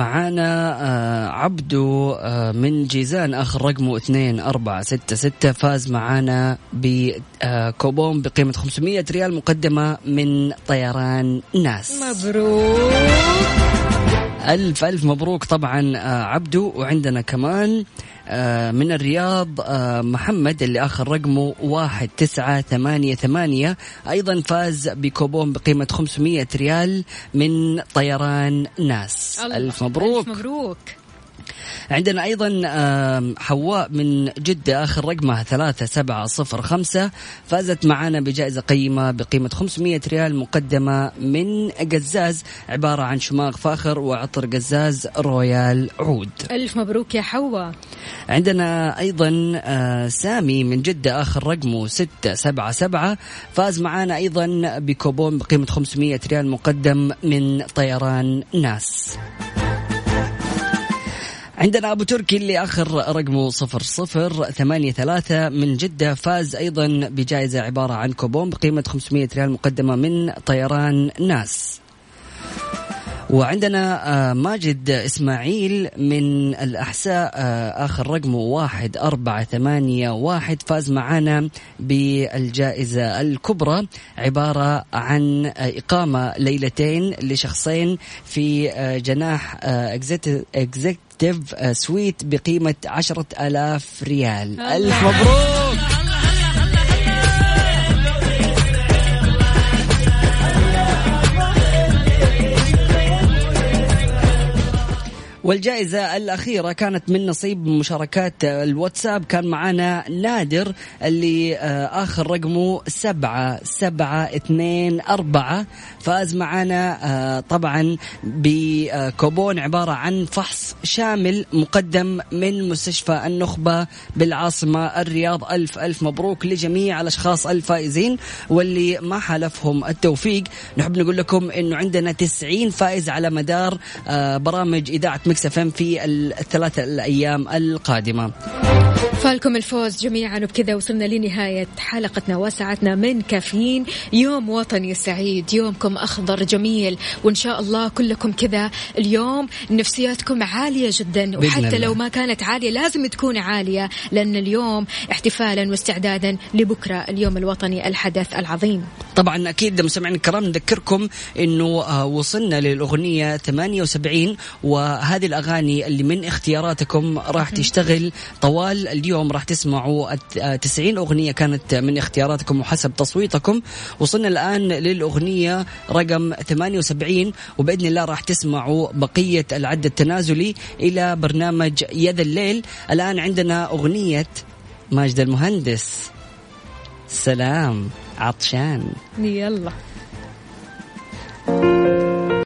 معانا آه عبدو آه من جيزان آخر رقمه 2466 فاز معانا بكوبون بقيمة 500 ريال مقدمة من طيران ناس. مبروك. ألف ألف مبروك طبعا آه عبدو وعندنا كمان آه من الرياض آه محمد اللي آخر رقمه واحد تسعة ثمانية ثمانية. أيضا فاز بكوبون بقيمة 500 ريال من طيران ناس. الله. ألف مبروك. ألف مبروك. عندنا أيضا حواء من جدة آخر رقمها ثلاثة سبعة صفر خمسة. فازت معنا بجائزة قيمة بقيمة 500 ريال مقدمة من قزاز عبارة عن شماغ فاخر وعطر قزاز رويال عود. ألف مبروك يا حواء. عندنا أيضا آه، سامي من جدة آخر رقمه ستة سبعة سبعة. فاز معنا أيضا بكوبون بقيمة 500 ريال مقدم من طيران ناس. عندنا أبو تركي اللي آخر رقمه صفر صفر ثمانية ثلاثة. من جدة فاز أيضا بجائزة عبارة عن كوبون بقيمة 500 ريال مقدمة من طيران ناس. وعندنا آه، ماجد إسماعيل من الأحساء آه، آخر رقمه واحد أربعة ثمانية واحد. فاز معنا بالجائزة الكبرى عبارة عن آه، إقامة ليلتين لشخصين في جناح executive suite بقيمة عشرة آلاف ريال. ألف مبروك! والجائزة الأخيرة كانت من نصيب مشاركات الواتساب. كان معنا نادر اللي آه، آخر رقمه سبعة سبعة اثنين أربعة. فاز معنا آه، طبعا بكوبون عبارة عن فحص شامل مقدم من مستشفى النخبة بالعاصمة الرياض. ألف ألف مبروك لجميع الأشخاص الفائزين واللي ما حالفهم التوفيق. نحب نقول لكم أنه عندنا 90 فائز على مدار آه، برامج إذاعة Mix FM في الثلاثة الأيام القادمة. فالكم الفوز جميعا وبكذا وصلنا لنهاية حلقتنا وساعتنا من كافيين. يوم وطني سعيد يومكم أخضر جميل وإن شاء الله كلكم كذا. اليوم نفسياتكم عالية جدا وحتى. لو ما كانت عالية لازم تكون عالية لأن اليوم احتفالا واستعدادا لبكرة اليوم الوطني الحدث العظيم. طبعا أكيد مستمعينا الكرام نذكركم إنه آه، وصلنا للأغنية 78 وهذه الأغاني اللي من اختياراتكم راح تشتغل. طوال اليوم راح تسمعوا الت- آه، 90 أغنية كانت من اختياراتكم وحسب تصويتكم. وصلنا الآن للأغنية رقم 78 وبإذن الله راح تسمعوا بقية العد التنازلي إلى برنامج يد الليل. الآن عندنا أغنية ماجد المهندس. سلام عطشان. يلا.